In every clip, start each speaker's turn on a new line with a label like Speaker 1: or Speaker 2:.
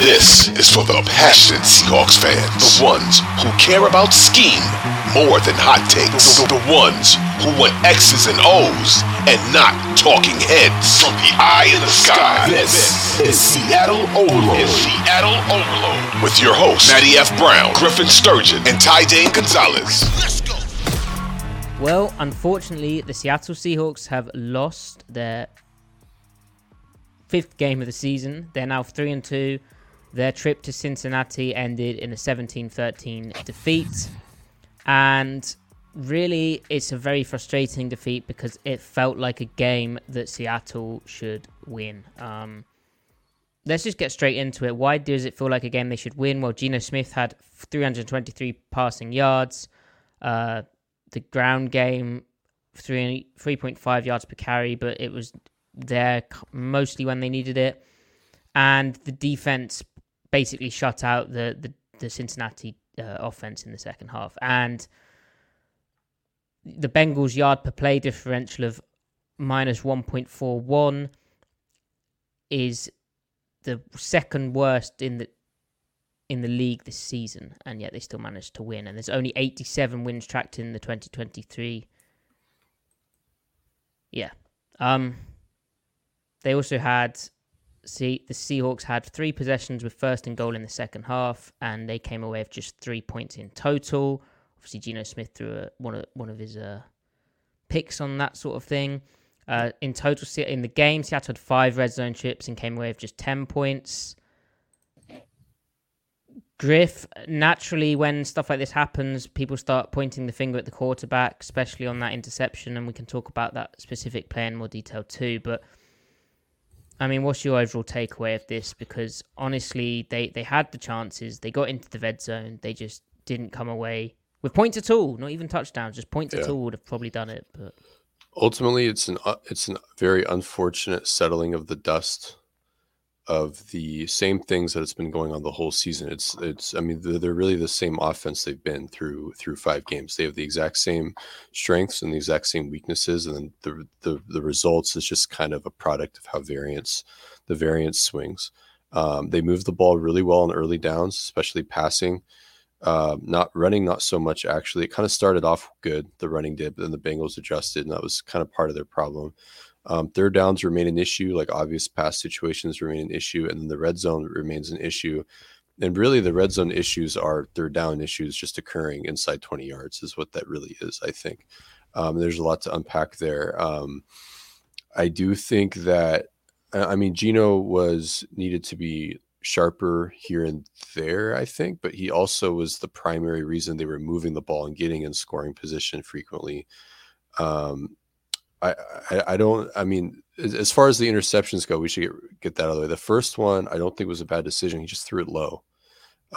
Speaker 1: This is for the passionate Seahawks fans, the ones who care about scheme more than hot takes, the, the ones who want X's and O's and not talking heads. From the eye in the sky, this is Seattle Overload. Is Seattle Overload with your hosts Matty F. Brown, Griffin Sturgeon, and Ty Dane Gonzalez. Let's go.
Speaker 2: Well, unfortunately, the Seattle Seahawks have lost their fifth game of the season. They're now three and two. Their trip to Cincinnati ended in a 17-13 defeat. And really, it's a very frustrating defeat because it felt like a game that Seattle should win. Um, let's just get straight into it. Why does it feel like a game they should win? Well, Geno Smith had 323 passing yards. Uh, the ground game, three 3.5 yards per carry, but it was there mostly when they needed it. And the defense basically shut out the, the, the Cincinnati uh, offense in the second half. And the Bengals' yard per play differential of minus 1.41 is the second worst in the in the league this season, and yet they still managed to win. And there's only 87 wins tracked in the 2023. Yeah. Um. They also had see the Seahawks had three possessions with first and goal in the second half, and they came away with just three points in total. Obviously, Geno Smith threw a, one of one of his uh, picks on that sort of thing. Uh, in total, in the game, Seattle had five red zone trips and came away with just ten points. Griff, naturally, when stuff like this happens, people start pointing the finger at the quarterback, especially on that interception, and we can talk about that specific play in more detail too. But I mean, what's your overall takeaway of this? Because honestly, they, they had the chances, they got into the red zone, they just didn't come away with points at all. Not even touchdowns, just points yeah. at all would have probably done it. But
Speaker 3: ultimately, it's an uh, it's a very unfortunate settling of the dust of the same things that it's been going on the whole season. It's it's I mean they're, they're, really the same offense they've been through through five games. They have the exact same strengths and the exact same weaknesses, and the the the results is just kind of a product of how variance the variance swings. Um, they move the ball really well on early downs, especially passing. Uh, not running, not so much actually. It kind of started off good, the running did, but then the Bengals adjusted, and that was kind of part of their problem. Um, third downs remain an issue, like obvious pass situations remain an issue, and then the red zone remains an issue. And really, the red zone issues are third down issues just occurring inside 20 yards, is what that really is, I think. Um, there's a lot to unpack there. Um, I do think that, I mean, Geno was needed to be sharper here and there, I think, but he also was the primary reason they were moving the ball and getting in scoring position frequently. Um, I, I, don't. I mean, as far as the interceptions go, we should get get that out of the way. The first one, I don't think was a bad decision. He just threw it low.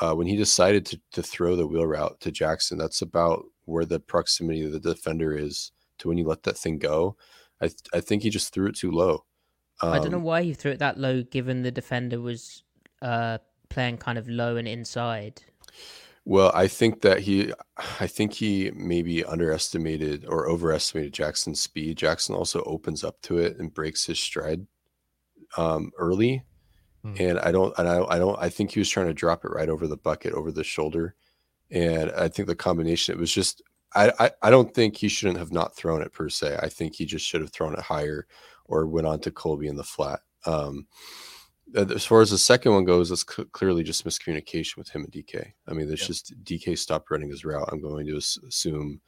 Speaker 3: uh, when he decided to, to throw the wheel route to Jaxon, that's about where the proximity of the defender is to when you let that thing go. I, th- I think he just threw it too low.
Speaker 2: Um, I don't know
Speaker 3: Um,
Speaker 2: why he threw it that low, given the defender was uh, playing kind of low and inside.
Speaker 3: Well, I think that he, I think he maybe underestimated or overestimated Jaxon's speed. Jaxon also opens up to it and breaks his stride um, early,
Speaker 4: Hmm.
Speaker 3: and I don't, and I, I don't, I think he was trying to drop it right over the bucket, over the shoulder, and I think the combination, it was just, I, I, I don't think he shouldn't have not thrown it per se. I think he just should have thrown it higher or went on to Colby in the flat. Um, as far as the second one goes, it's cl- clearly just miscommunication with him and DK. I mean, there's
Speaker 4: Yeah.
Speaker 3: just DK stopped running his route. I'm going to assume,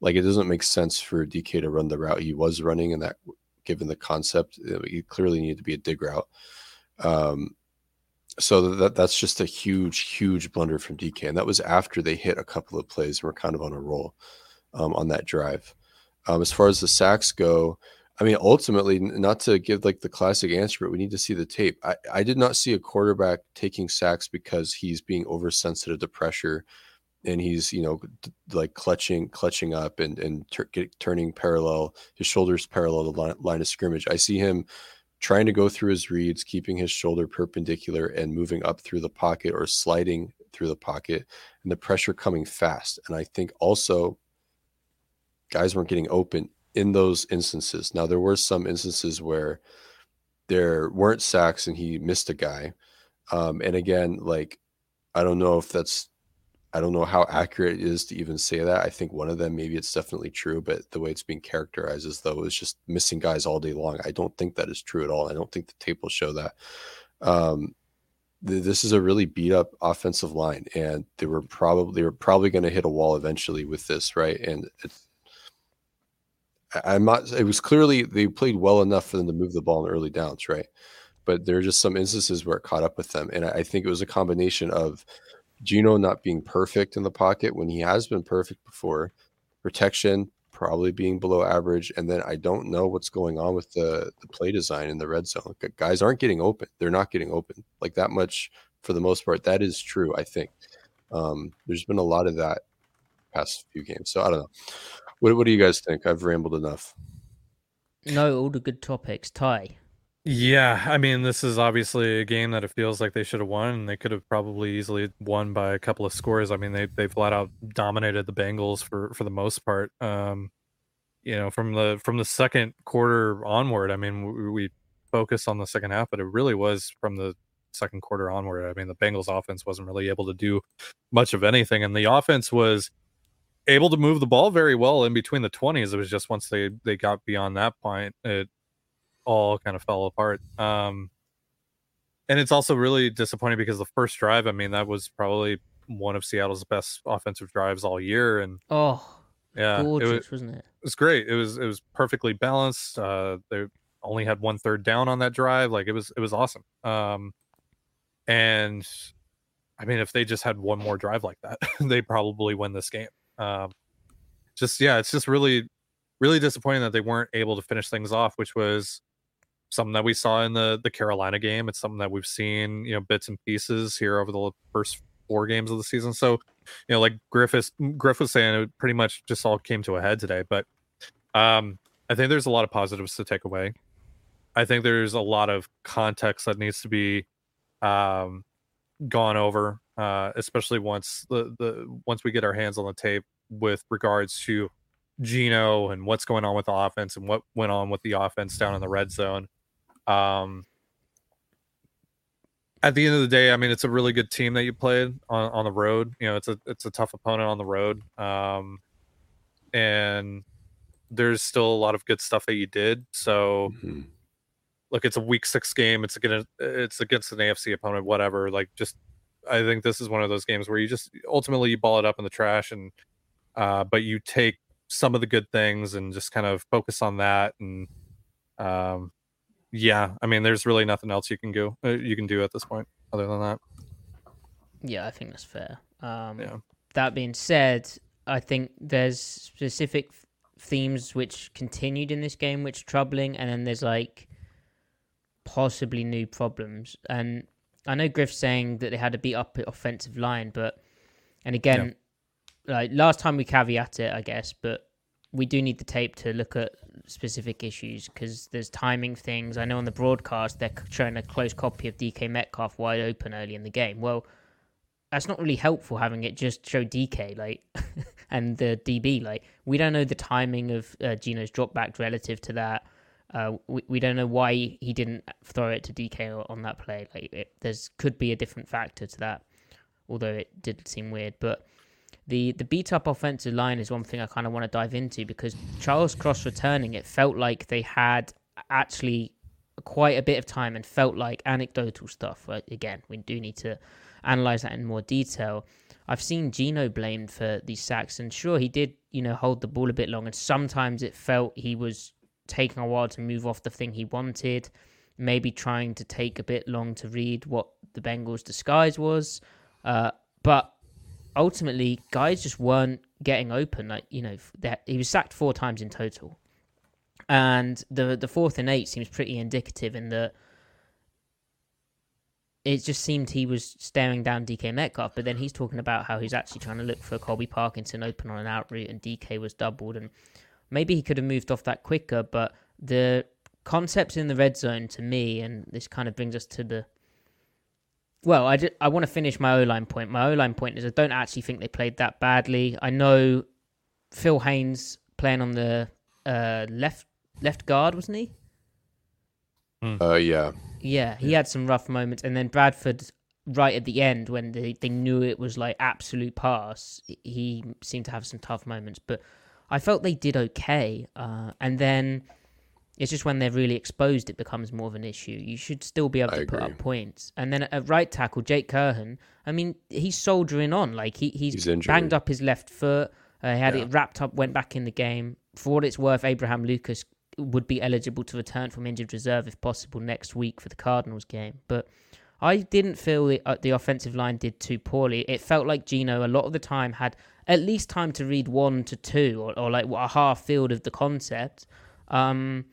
Speaker 3: like, it doesn't make sense for DK to run the route he was running, and that, given the concept, uh, he clearly needed to be a dig route. Um, so that that's just a huge, huge blunder from DK, and that was after they hit a couple of plays and were kind of on a roll um, on that drive. Um, as far as the sacks go, I mean, ultimately, not to give like the classic answer, but we need to see the tape. I, I did not see a quarterback taking sacks because he's being oversensitive to pressure and he's, you know, like clutching, clutching up and, and tur- get, turning parallel, his shoulders parallel to line, line of scrimmage. I see him trying to go through his reads, keeping his shoulder perpendicular and moving up through the pocket or sliding through the pocket and the pressure coming fast. And I think also guys weren't getting open in those instances. Now there were some instances where there weren't sacks and he missed a guy. Um, and again, like I don't know if that's I don't know how accurate it is to even say that. I think one of them maybe it's definitely true, but the way it's being characterized as though it's just missing guys all day long. I don't think that is true at all. I don't think the tape will show that. Um, th- this is a really beat up offensive line, and they were probably they were probably going to hit a wall eventually with this, right? And it's I'm not. It was clearly they played well enough for them to move the ball in early downs, right? But there are just some instances where it caught up with them, and I think it was a combination of Geno not being perfect in the pocket when he has been perfect before, protection probably being below average, and then I don't know what's going on with the the play design in the red zone. Guys aren't getting open; they're not getting open like that much for the most part. That is true. I think um, there's been a lot of that past few games. So I don't know. What, what do you guys think? I've rambled enough.
Speaker 2: No, all the good topics. Ty.
Speaker 4: Yeah, I mean, this is obviously a game that it feels like they should have won, and they could have probably easily won by a couple of scores. I mean, they they flat out dominated the Bengals for for the most part. Um, you know, from the from the second quarter onward. I mean, we, we focused on the second half, but it really was from the second quarter onward. I mean, the Bengals offense wasn't really able to do much of anything, and the offense was able to move the ball very well in between the 20s. It was just once they they got beyond that point, it all kind of fell apart. Um, and it's also really disappointing because the first drive, I mean, that was probably one of Seattle's best offensive drives all year, and
Speaker 2: Oh,
Speaker 4: yeah, it was,
Speaker 2: gorgeous,
Speaker 4: it
Speaker 2: wasn't it?
Speaker 4: was great. It was it was perfectly balanced. Uh, they only had one third down on that drive. Like it was it was awesome. Um, and I mean, if they just had one more drive like that, they probably win this game. Um, just yeah, it's just really really disappointing that they weren't able to finish things off, which was something that we saw in the the Carolina game. It's something that we've seen, you know, bits and pieces here over the first four games of the season. So, you know, like Griffiths Griff was saying, it pretty much just all came to a head today. But um, I think there's a lot of positives to take away. I think there's a lot of context that needs to be um, gone over, uh, especially once the the once we get our hands on the tape with regards to Geno and what's going on with the offense and what went on with the offense down in the red zone. Um, at the end of the day, I mean, it's a really good team that you played on, on the road. You know, it's a it's a tough opponent on the road, um, and there's still a lot of good stuff that you did. So,
Speaker 3: Mhm.
Speaker 4: Look, it's a week six game. It's gonna it's against an AFC opponent, whatever. Like, just I think this is one of those games where you just ultimately you ball it up in the trash, and uh, but you take some of the good things and just kind of focus on that and um yeah i mean there's really nothing else you can go uh, you can do at this point other than that
Speaker 2: Yeah, I think that's fair. Um,
Speaker 4: Yeah.
Speaker 2: That being said, I think there's specific themes which continued in this game which are troubling, and then there's like possibly new problems. And I know Griff's saying that they had to beat up offensive line, but and again, like last time we caveat it, I guess, but we do need the tape to look at specific issues because there's timing things. I know on the broadcast they're showing a close copy of DK Metcalf wide open early in the game. Well, that's not really helpful having it just show DK like and the DB like we don't know the timing of uh, Geno's drop back relative to that. Uh, we, we don't know why he didn't throw it to DK on that play. Like it, there's could be a different factor to that, although it did seem weird. But the the beat up offensive line is one thing I kind of want to dive into because Charles Cross returning, it felt like they had actually quite a bit of time and felt like anecdotal stuff. Again, we do need to analyze that in more detail. I've seen Geno blamed for these sacks, and sure, he did, you know, hold the ball a bit long, and sometimes it felt he was taking a while to move off the thing he wanted, maybe trying to take a bit long to read what the Bengals' disguise was. Uh, but ultimately, guys just weren't getting open. Like you know, that he was sacked four times in total, and the the fourth and eight seems pretty indicative in that it just seemed he was staring down DK Metcalf, but then he's talking about how he's actually trying to look for Colby Parkinson open on an out route, and DK was doubled, and maybe he could have moved off that quicker. But the concepts in the red zone to me, and this kind of brings us to the well, I, just, I want to finish my O line point. My O line point is I don't actually think they played that badly. I know Phil Haynes playing on the uh, left left guard, wasn't he?
Speaker 3: Mm. Uh, yeah.
Speaker 2: Yeah, he yeah. had some rough moments, and then Bradford right at the end when they, they knew it was like absolute pass, he seemed to have some tough moments. But I felt they did okay, uh, and then it's just when they're really exposed, it becomes more of an issue. You should still be able to put up points. And then at right tackle, Jake Curhan, I mean, he's soldiering on. Like he, he's, he's banged up his left foot. Uh, he had yeah. it wrapped up, went back in the game. For what it's worth, Abraham Lucas would be eligible to return from injured reserve if possible next week for the Cardinals game. But I didn't feel the, uh, the offensive line did too poorly. It felt like Geno a lot of the time had at least time to read one to two or, or like a half field of the concept. Um,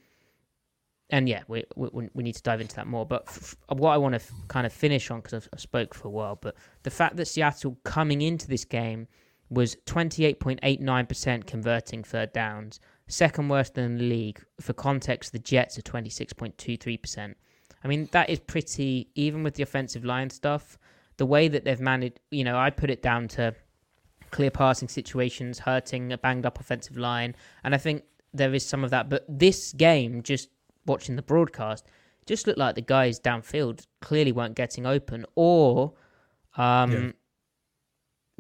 Speaker 2: and yeah, we, we, we need to dive into that more. But f- what I want to f- kind of finish on, because I've spoke for a while, but the fact that Seattle coming into this game was 28.89% converting third downs, second worst in the league. For context, the Jets are 26.23%. I mean, that is pretty, even with the offensive line stuff, the way that they've managed, you know, I put it down to clear passing situations, hurting a banged up offensive line. And I think there is some of that. But this game just watching the broadcast, just looked like the guys downfield clearly weren't getting open, or um, yeah.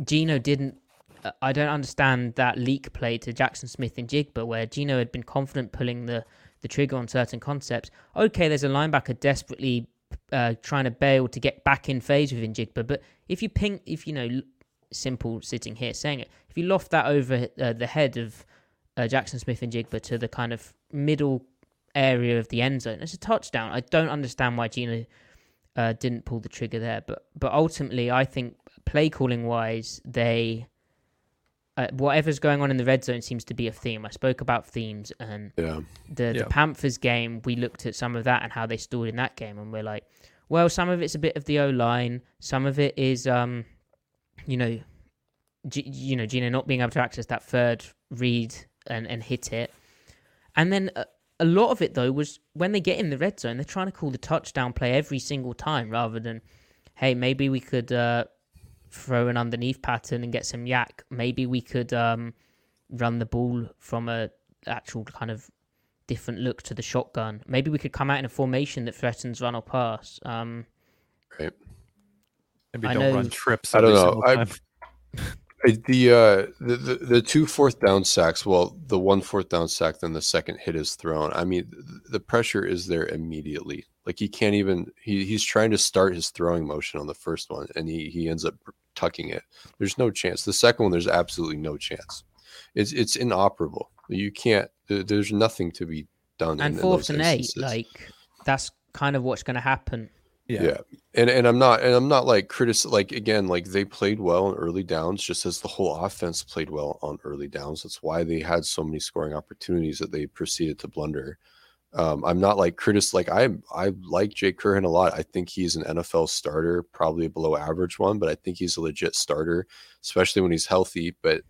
Speaker 2: Geno didn't. Uh, I don't understand that leak play to Jaxon Smith-Njigba, where Geno had been confident pulling the, the trigger on certain concepts. Okay, there's a linebacker desperately uh, trying to bail to get back in phase with Njigba, but if you ping, if you know, simple sitting here saying it, if you loft that over uh, the head of uh, Jaxon Smith-Njigba to the kind of middle area of the end zone. It's a touchdown. I don't understand why Geno uh, didn't pull the trigger there, but but ultimately, I think play calling wise, they uh, whatever's going on in the red zone seems to be a theme. I spoke about themes, and
Speaker 3: yeah.
Speaker 2: the yeah. the Panthers game, we looked at some of that and how they stood in that game, and we're like, well, some of it's a bit of the O line, some of it is, um, you know, G- you know, Geno not being able to access that third read and and hit it, and then. Uh, a lot of it though was when they get in the red zone, they're trying to call the touchdown play every single time rather than, hey, maybe we could uh, throw an underneath pattern and get some YAC. Maybe we could um, run the ball from a actual kind of different look to the shotgun. Maybe we could come out in a formation that threatens run or pass. Um,
Speaker 3: right.
Speaker 4: Maybe I don't know, run trips.
Speaker 3: I don't know. The, uh, the the the two fourth down sacks. Well, the one fourth down sack, then the second hit is thrown. I mean, the pressure is there immediately. Like he can't even. He he's trying to start his throwing motion on the first one, and he he ends up tucking it. There's no chance. The second one, there's absolutely no chance. It's it's inoperable. You can't. There's nothing to be done.
Speaker 2: And fourth and instances. eight, like that's kind of what's going to happen
Speaker 3: yeah. yeah. And and I'm not and I'm not like critic like again, like they played well on early downs, just as the whole offense played well on early downs. That's why they had so many scoring opportunities that they proceeded to blunder. Um, I'm not like critic Like I, I like Jake Curhan a lot. I think he's an NFL starter, probably a below average one, but I think he's a legit starter, especially when he's healthy. But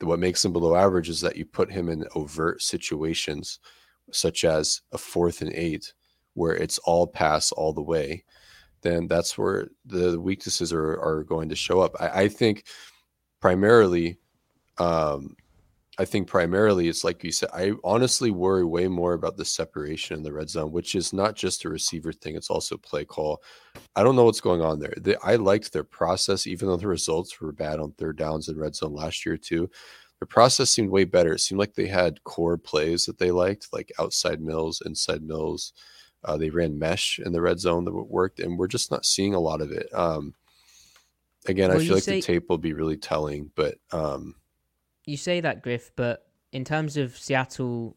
Speaker 3: what makes him below average is that you put him in overt situations, such as a fourth and eight, where it's all pass all the way. Then that's where the weaknesses are are going to show up. I, I think primarily um, I think primarily it's like you said, I honestly worry way more about the separation in the red zone, which is not just a receiver thing, it's also play call. I don't know what's going on there. I liked their process, even though the results were bad on third downs in red zone last year, too. Their process seemed way better. It seemed like they had core plays that they liked, like outside mills, inside mills. Uh, they ran mesh in the red zone that worked, and we're just not seeing a lot of it. Um, again, well, I feel like say- the tape will be really telling, but. Um,
Speaker 2: you say that, Griff, but in terms of Seattle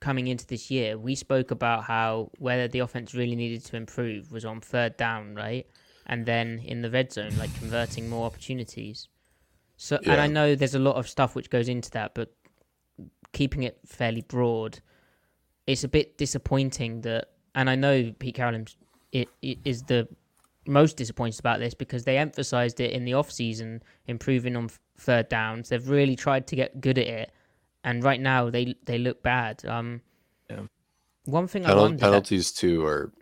Speaker 2: coming into this year, we spoke about how whether the offense really needed to improve was on third down, right? And then in the red zone, like converting more opportunities. So, yeah. and I know there's a lot of stuff which goes into that, but keeping it fairly broad, it's a bit disappointing that. And I know Pete Carroll it, it is the most disappointed about this because they emphasized it in the off season, improving on third downs. They've really tried to get good at it, and right now they they look bad. Um, yeah. One thing
Speaker 3: Penal-
Speaker 2: I wonder
Speaker 3: penalties too are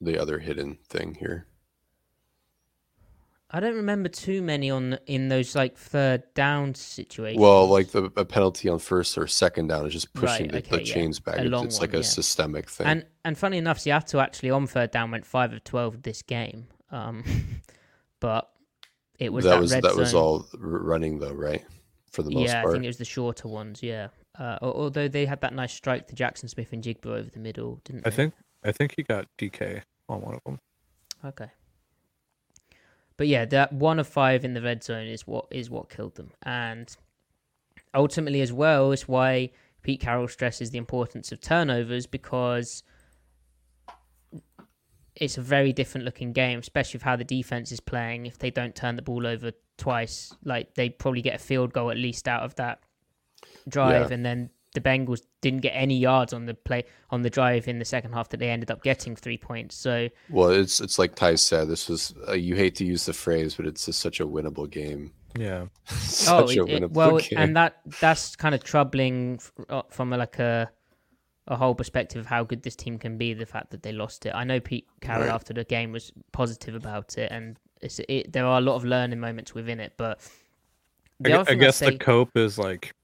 Speaker 3: the other hidden thing here.
Speaker 2: I don't remember too many on in those like third down situations.
Speaker 3: Well, like the a penalty on first or second down is just pushing right, okay, the, the yeah. chains back. it's one, like a yeah. systemic thing.
Speaker 2: And and funny enough, Seattle actually on third down went five of twelve this game. Um, but it was that, that
Speaker 3: was
Speaker 2: that
Speaker 3: zone. was all running though, right? For the most part.
Speaker 2: yeah,
Speaker 3: part.
Speaker 2: I think it was the shorter ones. Yeah. Uh, although they had that nice strike to Jaxon Smith-Njigba over the middle, didn't they?
Speaker 4: I think I think he got DK on one of them.
Speaker 2: Okay. But yeah, that one of five in the red zone is what is what killed them, and ultimately as well is why Pete Carroll stresses the importance of turnovers because it's a very different looking game, especially with how the defense is playing. If they don't turn the ball over twice, like they probably get a field goal at least out of that drive, yeah. and then the Bengals didn't get any yards on the play on the drive in the second half that they ended up getting three points. So
Speaker 3: well, it's it's like Ty said, this was uh, you hate to use the phrase, but it's just such a winnable game.
Speaker 4: Yeah,
Speaker 2: such oh, it, it, well, game. and that that's kind of troubling uh, from like a a whole perspective of how good this team can be. The fact that they lost it, I know Pete Carroll right. after the game was positive about it, and it, there are a lot of learning moments within it. But
Speaker 4: I, I guess say, the cope is like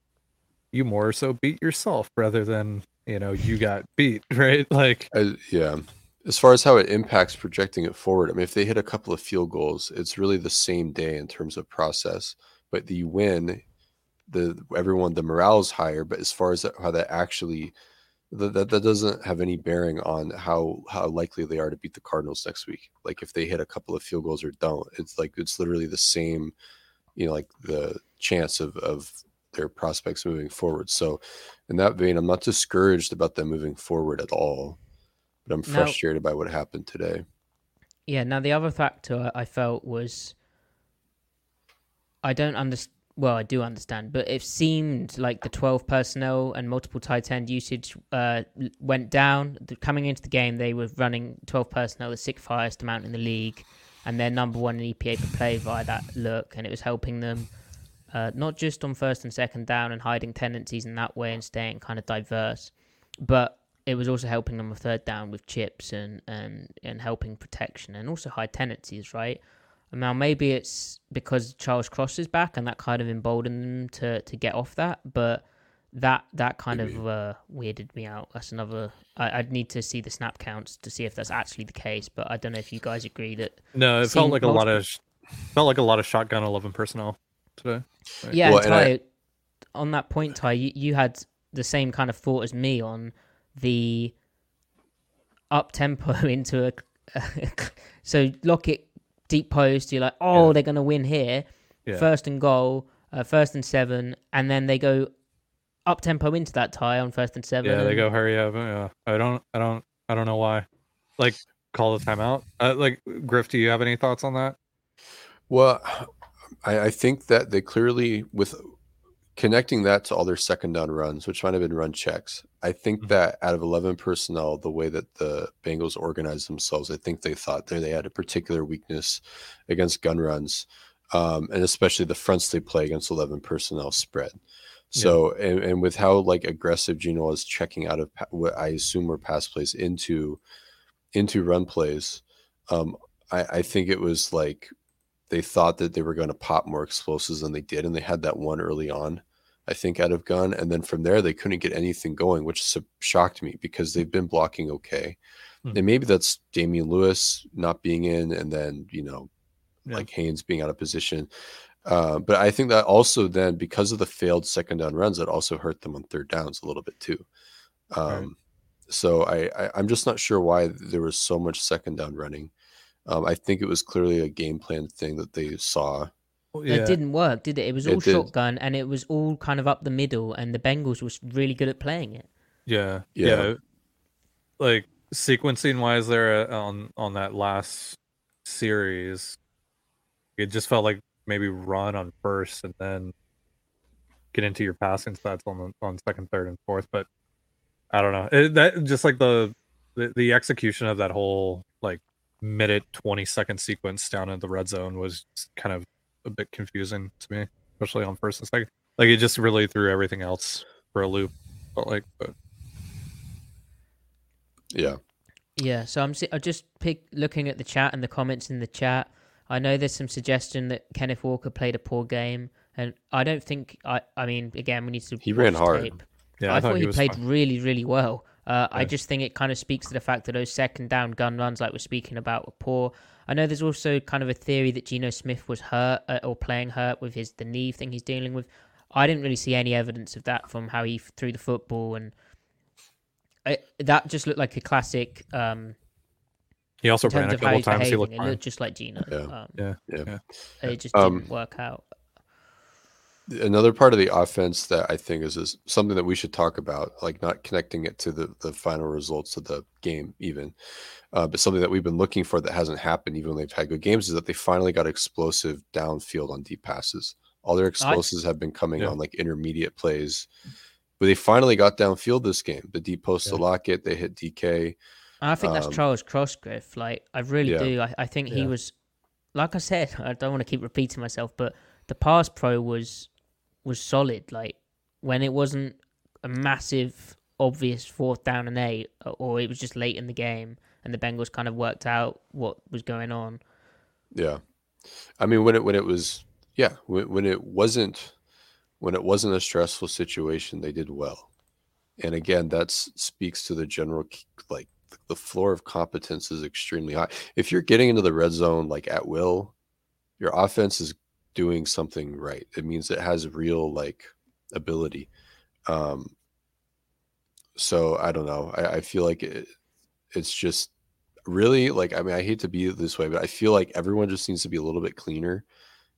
Speaker 4: you more so beat yourself rather than you know you got beat, right? Like,
Speaker 3: I, yeah. As far as how it impacts projecting it forward, I mean, if they hit a couple of field goals, it's really the same day in terms of process. But the win, the everyone the morale is higher. But as far as how that actually that, that, that doesn't have any bearing on how how likely they are to beat the Cardinals next week. Like if they hit a couple of field goals or don't, it's like it's literally the same, you know, like the chance of of their prospects moving forward. So in that vein, I'm not discouraged about them moving forward at all, but I'm frustrated now, by what happened today.
Speaker 2: Yeah. Now the other factor I felt was I don't understand well, I do understand, but it seemed like the 12 personnel and multiple tight end usage uh, went down. Coming into the game, they were running 12 personnel, the sixth highest amount in the league, and they're number one in EPA per play via that look, and it was helping them uh, not just on first and second down and hiding tendencies in that way and staying kind of diverse, but it was also helping them with third down with chips and, and, and helping protection and also high tendencies, right? Now maybe it's because Charles Cross is back and that kind of emboldened them to to get off that, but that that kind of uh, weirded me out. That's another. I, would need to see the snap counts to see if that's actually the case, but I don't know if you guys agree that.
Speaker 4: No, it felt like a lot of felt like a lot of shotgun eleven personnel today.
Speaker 2: Right? Yeah, well, Ty, I... on that point, Ty, you, you had the same kind of thought as me on the up tempo into a. so Lockett deep post. You're like, oh, yeah. they're going to win here. Yeah. First and goal, uh, first and seven, and then they go up tempo into that tie on first and seven.
Speaker 4: Yeah,
Speaker 2: and...
Speaker 4: they go hurry up. Yeah, I don't, I don't, I don't know why. Like, call the timeout. Uh, like, Griff, do you have any thoughts on that?
Speaker 3: Well, I, I think that they clearly with connecting that to all their second down runs, which might have been run checks. I think
Speaker 4: Mhm.
Speaker 3: that out of 11 personnel, the way that the Bengals organized themselves, I think they thought they, they had a particular weakness against gun runs, um, and especially the fronts they play against 11 personnel spread. So, and, and with how like aggressive Geno was checking out of pa- what I assume were pass plays into into run plays, um, I, I think it was like they thought that they were going to pop more explosives than they did, and they had that one early on, I think, out of gun, and then from there they couldn't get anything going, which su- shocked me because they've been blocking okay,
Speaker 4: Hmm.
Speaker 3: and maybe that's Damien Lewis not being in, and then you know,
Speaker 4: Yeah.
Speaker 3: like Haynes being out of position. Uh, but I think that also then because of the failed second down runs, that also hurt them on third downs a little bit too. Um,
Speaker 4: Right.
Speaker 3: So I, I I'm just not sure why there was so much second down running. Um, I think it was clearly a game plan thing that they saw.
Speaker 4: Well,
Speaker 2: It didn't work, did it? It was
Speaker 3: It
Speaker 2: all
Speaker 3: did.
Speaker 2: shotgun, and it was all kind of up the middle, and the Bengals was really good at playing it.
Speaker 4: Yeah,
Speaker 3: Yeah.
Speaker 4: yeah. Like sequencing wise, there uh, on on that last series, it just felt like maybe run on first and then get into your passing stats on the, on second, third, and fourth. But I don't know. It, that just like the, the the execution of that whole like minute twenty second sequence down in the red zone was kind of a bit confusing to me, especially on first and second. Like it just really threw everything else for a loop. But like, but
Speaker 3: Yeah,
Speaker 2: Yeah, so I'm si- I just pick looking at the chat and the comments in the chat. I know there's some suggestion that Kenneth Walker played a poor game, and I don't think I. I mean, again, we need to.
Speaker 3: He ran
Speaker 2: watch
Speaker 3: hard.
Speaker 2: tape.
Speaker 4: yeah,
Speaker 2: I, thought, he,
Speaker 4: was
Speaker 2: played
Speaker 4: fine.
Speaker 2: really, really well. Uh, I just think it kind of speaks to the fact that those second down gun runs, like we're speaking about, were poor. I know there's also kind of a theory that Geno Smith was hurt uh, or playing hurt with his the knee thing he's dealing with. I didn't really see any evidence of that from how he f- threw the football, and I, that just looked like a classic. Um,
Speaker 4: He also
Speaker 2: in
Speaker 4: ran a couple
Speaker 2: he's
Speaker 4: times. He looked
Speaker 2: it looked just like Geno.
Speaker 3: Yeah.
Speaker 2: Um,
Speaker 4: Yeah,
Speaker 3: yeah.
Speaker 4: yeah.
Speaker 2: It just
Speaker 3: Um,
Speaker 2: didn't work out.
Speaker 3: Another part of the offense that I think is, is something that we should talk about, like not connecting it to the, the final results of the game, even, uh, but something that we've been looking for that hasn't happened, even when they've had good games, is that they finally got explosive downfield on deep passes. All their explosives have been coming
Speaker 4: Yeah.
Speaker 3: on like intermediate plays, but they finally got downfield this game. The deep post to
Speaker 4: Yeah.
Speaker 3: Lockett, they hit DK.
Speaker 2: I think that's
Speaker 3: um,
Speaker 2: Charles Cross Griff. Like, I really
Speaker 3: Yeah.
Speaker 2: do. I, I think he was, like I said, I don't want to keep repeating myself, but the pass pro was was solid. Like when it wasn't a massive, obvious fourth down and eight, or it was just late in the game, and the Bengals kind of worked out what was going on.
Speaker 3: Yeah, I mean when it when it was yeah when, when it wasn't when it wasn't a stressful situation, they did well. And again, that speaks to the general like the floor of competence is extremely high. If you're getting into the red zone like at will, your offense is doing something right. It means it has real like ability. Um, so I don't know. I, I feel like it, it's just really like I mean I hate to be this way, but I feel like everyone just needs to be a little bit cleaner,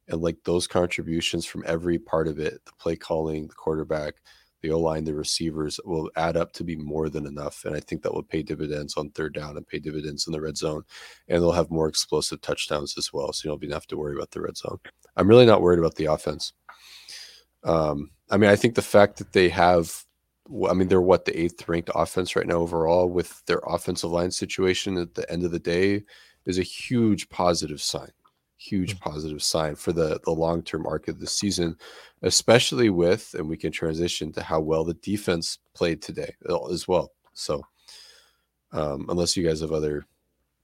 Speaker 3: and like those contributions from every part of it, the play calling, the quarterback, the O line, the receivers will add up to be more than enough, and I think that will pay dividends on third down and pay dividends in the red zone, and they'll have more explosive touchdowns as well, so you don't have to worry about the red zone. I'm really not worried about the offense. Um, I mean, I think the fact that they have I mean, they're what the eighth ranked offense right now overall with their offensive line situation at the end of the day is a huge positive sign. Huge positive sign for the the long term arc of the season, especially with and we can transition to how well the defense played today uh, as well. So, um, unless you guys have other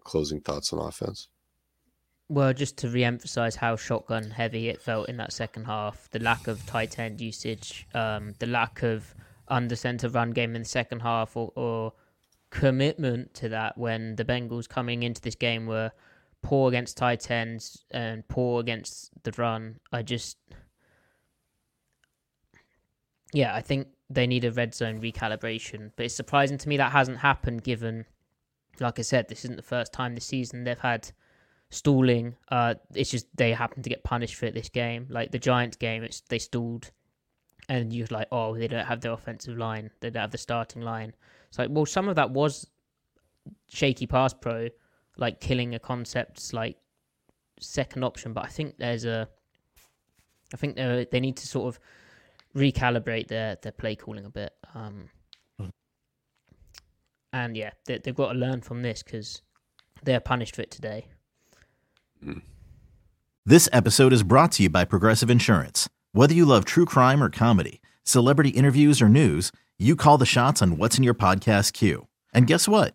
Speaker 3: closing thoughts on offense,
Speaker 2: Well, just to re-emphasize how shotgun heavy it felt in that second half, the lack of tight end usage, um, the lack of under center run game in the second half, or, or commitment to that when the Bengals coming into this game were poor against tight ends and poor against the run. I just, yeah, I think they need a red zone recalibration. But it's surprising to me that hasn't happened, given, like I said, this isn't the first time this season they've had stalling. Uh, it's just they happen to get punished for it this game. Like the Giants game, it's they stalled, and you're like, oh, they don't have their offensive line, they don't have the starting line. It's like, well, some of that was shaky pass pro, like killing a concept's like second option. But I think there's a, I think they they need to sort of recalibrate their their play calling a bit. Um,
Speaker 4: Mhm.
Speaker 2: and yeah, they, they've got to learn from this because they're punished for it today.
Speaker 5: This episode is brought to you by Progressive Insurance. Whether you love true crime or comedy, celebrity interviews or news, you call the shots on what's in your podcast queue. And guess what?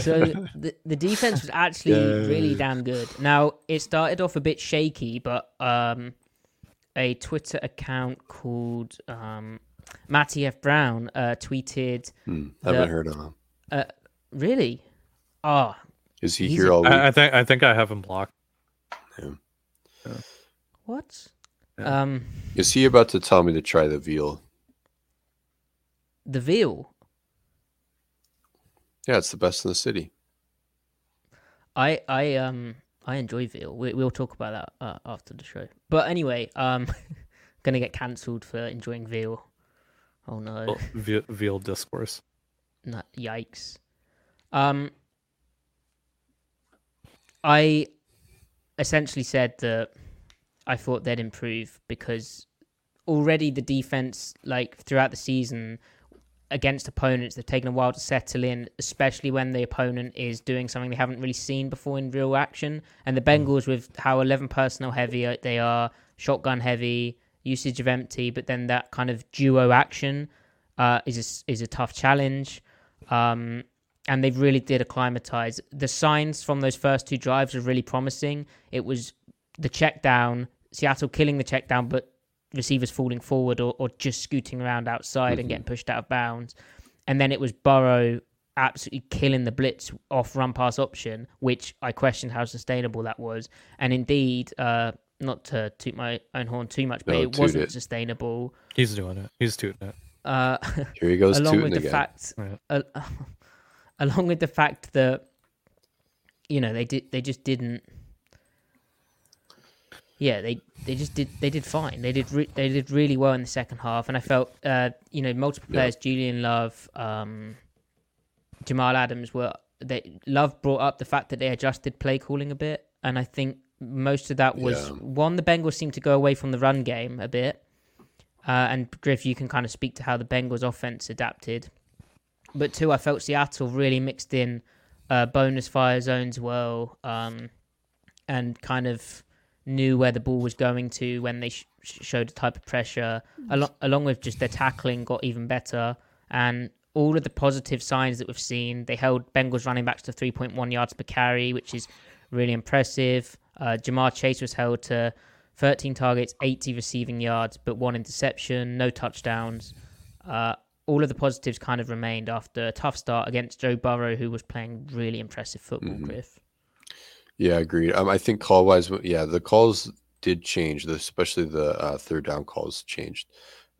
Speaker 2: so the the defense was actually really damn good. Now it started off a bit shaky, but um, a Twitter account called um, Matty F Brown uh, tweeted,
Speaker 3: Hmm, haven't
Speaker 2: The-
Speaker 3: heard of him.
Speaker 2: uh, "Really? Ah,
Speaker 3: Is he here
Speaker 2: a-
Speaker 3: all week?
Speaker 4: I, I think I think I have him blocked.
Speaker 2: what?
Speaker 4: Yeah.
Speaker 2: Um,
Speaker 3: Is he about to tell me to try the veal?
Speaker 2: the veal.
Speaker 3: Yeah, it's the best in the city.
Speaker 2: I I um I enjoy veal. We, we'll talk about that uh, after the show. But anyway, um, gonna get cancelled for enjoying veal. Oh no.
Speaker 4: Well, ve- veal discourse.
Speaker 2: No, yikes. Um, I essentially said that I thought they'd improve because already the defense, like throughout the season, against opponents, they've taken a while to settle in, especially when the opponent is doing something they haven't really seen before in real action. And the Bengals, with how 11 personnel heavy uh, they are, shotgun heavy, usage of empty, but then that kind of duo action uh, is a, is a tough challenge. Um, and they really did acclimatize. The signs from those first two drives are really promising. It was the check down, Seattle killing the check down, but receivers falling forward or, or just scooting around outside and getting pushed out of bounds. And then it was Burrow absolutely killing the blitz off run pass option, which I questioned how sustainable that was. And indeed, uh, not to toot my own horn too much, but
Speaker 3: No,
Speaker 2: it wasn't
Speaker 3: it.
Speaker 2: sustainable.
Speaker 4: He's doing it. He's tooting it.
Speaker 2: Uh,
Speaker 3: Here he goes
Speaker 2: along with the
Speaker 3: again.
Speaker 2: fact,
Speaker 4: Yeah.
Speaker 2: uh, along with the fact that you know they did, they just didn't. Yeah, they they just did they did fine. They did re- they did really well in the second half, and I felt uh, you know multiple
Speaker 3: Yeah.
Speaker 2: players, Julian Love, um, Jamal Adams were they Love brought up the fact that they adjusted play calling a bit, and I think most of that was
Speaker 3: Yeah.
Speaker 2: one the Bengals seemed to go away from the run game a bit, uh, and Griff, you can kind of speak to how the Bengals offense adapted. But two, I felt Seattle really mixed in uh, bonus fire zones well, um, and kind of knew where the ball was going to when they sh- sh- showed a type of pressure, Al- along with just their tackling got even better, and all of the positive signs that we've seen. They held Bengals running backs to 3.1 yards per carry, which is really impressive. Uh, Ja'Marr Chase was held to 13 targets, 80 receiving yards, but one interception, no touchdowns. Uh, all of the positives kind of remained after a tough start against Joe Burrow, who was playing really impressive football,
Speaker 3: Mhm.
Speaker 2: Griff.
Speaker 3: Yeah, agreed. Um, I think call wise, yeah, the calls did change, especially the uh, third down calls changed.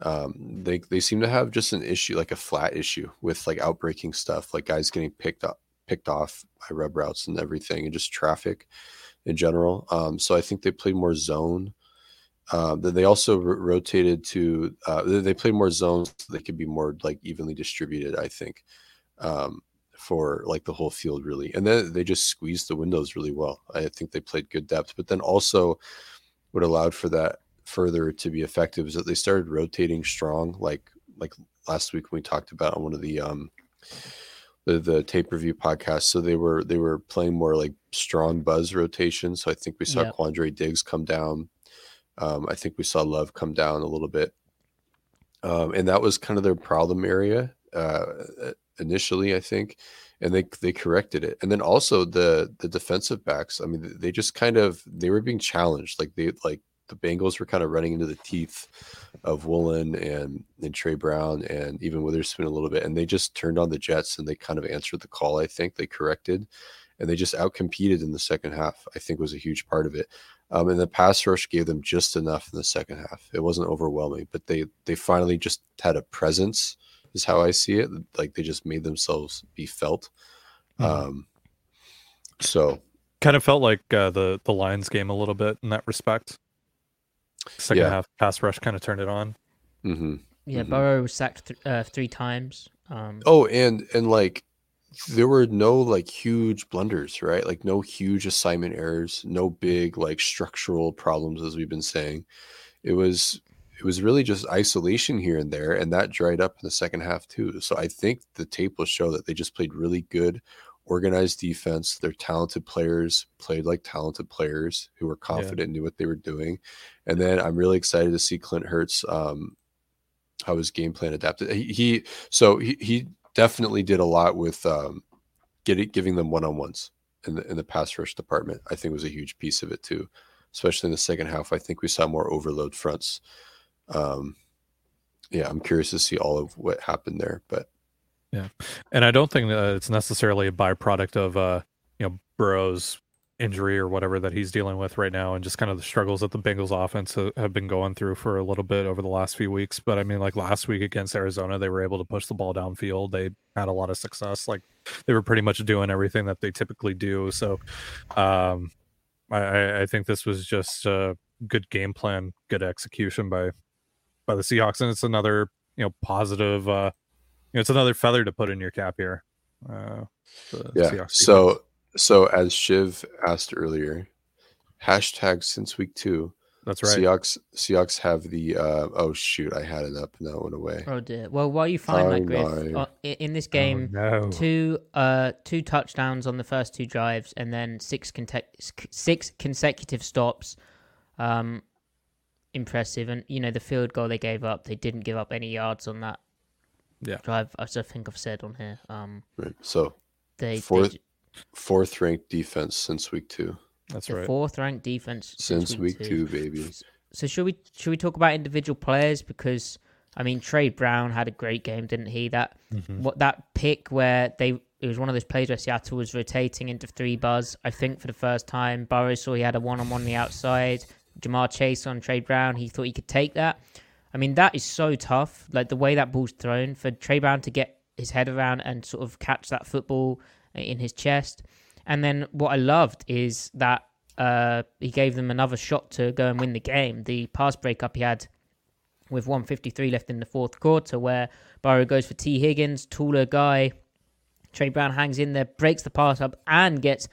Speaker 3: Um, they they seem to have just an issue, like a flat issue with like outbreaking stuff, like guys getting picked up, picked off by rub routes and everything, and just traffic in general. Um, so I think they played more zone. Then they also ro- rotated to uh, they played more zones so they could be more like evenly distributed. I think. Um, for like the whole field really and then they just squeezed the windows really well. I think they played good depth but then also what allowed for that further to be effective is that they started rotating strong like like last week when we talked about on one of the um the, the tape review podcast. So they were they were playing more like strong buzz rotation. So i think we saw
Speaker 2: Yeah.
Speaker 3: quandre diggs come down. Um i think we saw love come down a little bit. Um, and that was kind of their problem area uh, initially, I think, and they they corrected it. And then also the the defensive backs. I mean, they just kind of they were being challenged. Like they like the Bengals were kind of running into the teeth of Woolen and and Tre Brown and even Witherspoon a little bit, and they just turned on the Jets and they kind of answered the call. I think they corrected, and they just outcompeted in the second half. I think was a huge part of it. Um, and the pass rush gave them just enough in the second half. It wasn't overwhelming, but they they finally just had a presence, is how I see it. Like they just made themselves be felt. Mm-hmm. Um, so
Speaker 4: kind of felt like uh, the the Lions game a little bit in that respect. Second yeah. half pass rush kind of turned it on.
Speaker 3: Mm-hmm.
Speaker 2: Yeah,
Speaker 3: mm-hmm.
Speaker 2: Burrow was sacked th- uh, three times. Um,
Speaker 3: oh, and and like there were no like huge blunders, right? Like no huge assignment errors, no big like structural problems as we've been saying. It was it was really just isolation here and there and that dried up in the second half too. So I think the tape will show that they just played really good organized defense. Their talented players played like talented players who were confident, yeah. knew what they were doing. And then I'm really excited to see Clint Hurtt's um, how his game plan adapted. He, he so he, he definitely did a lot with um, getting giving them one on ones in the in the pass rush department. I think was a huge piece of it too, especially in the second half. I think we saw more overload fronts. Um, yeah, I'm curious to see all of what happened there, but
Speaker 4: yeah, and I don't think that it's necessarily a byproduct of uh, you know Burrow's injury or whatever that he's dealing with right now and just kind of the struggles that the Bengals offense have been going through for a little bit over the last few weeks. But I mean, like last week against Arizona, they were able to push the ball downfield. They had a lot of success. Like they were pretty much doing everything that they typically do. So um, I, I think this was just a good game plan, good execution by by the Seahawks. And it's another, you know, positive uh, you know, it's another feather to put in your cap here. Uh,
Speaker 3: yeah. Seahawks so so as Shiv asked earlier, hashtag since week two.
Speaker 4: That's right.
Speaker 3: Seahawks Seahawks have the uh, oh shoot, I had it up and that went away.
Speaker 2: Oh dear. Well, while you find that, Griff, uh, in this game, oh, no. two uh two touchdowns on the first two drives, and then six conte- six consecutive stops. Um, impressive, and you know the field goal they gave up, they didn't give up any yards on that.
Speaker 4: Yeah,
Speaker 2: drive. As I think I've said on here. Um,
Speaker 3: right. So they fourth they, fourth ranked defense since week two.
Speaker 4: That's right.
Speaker 2: Fourth ranked defense
Speaker 3: since, since week, week two. two, baby.
Speaker 2: So should we should we talk about individual players because I mean Tre Brown had a great game, didn't he? That mm-hmm. what that pick where they it was one of those plays where Seattle was rotating into three buzz. I think for the first time, Burrow saw he had a one on one on the outside. Ja'Marr Chase on Tre Brown, he thought he could take that. I mean that is so tough. Like the way that ball's thrown for Tre Brown to get his head around and sort of catch that football in his chest. And then what I loved is that uh, he gave them another shot to go and win the game. The pass breakup he had with 153 left in the fourth quarter, where Burrow goes for Tee Higgins, taller guy. Trey Brown hangs in there, breaks the pass up, and gets.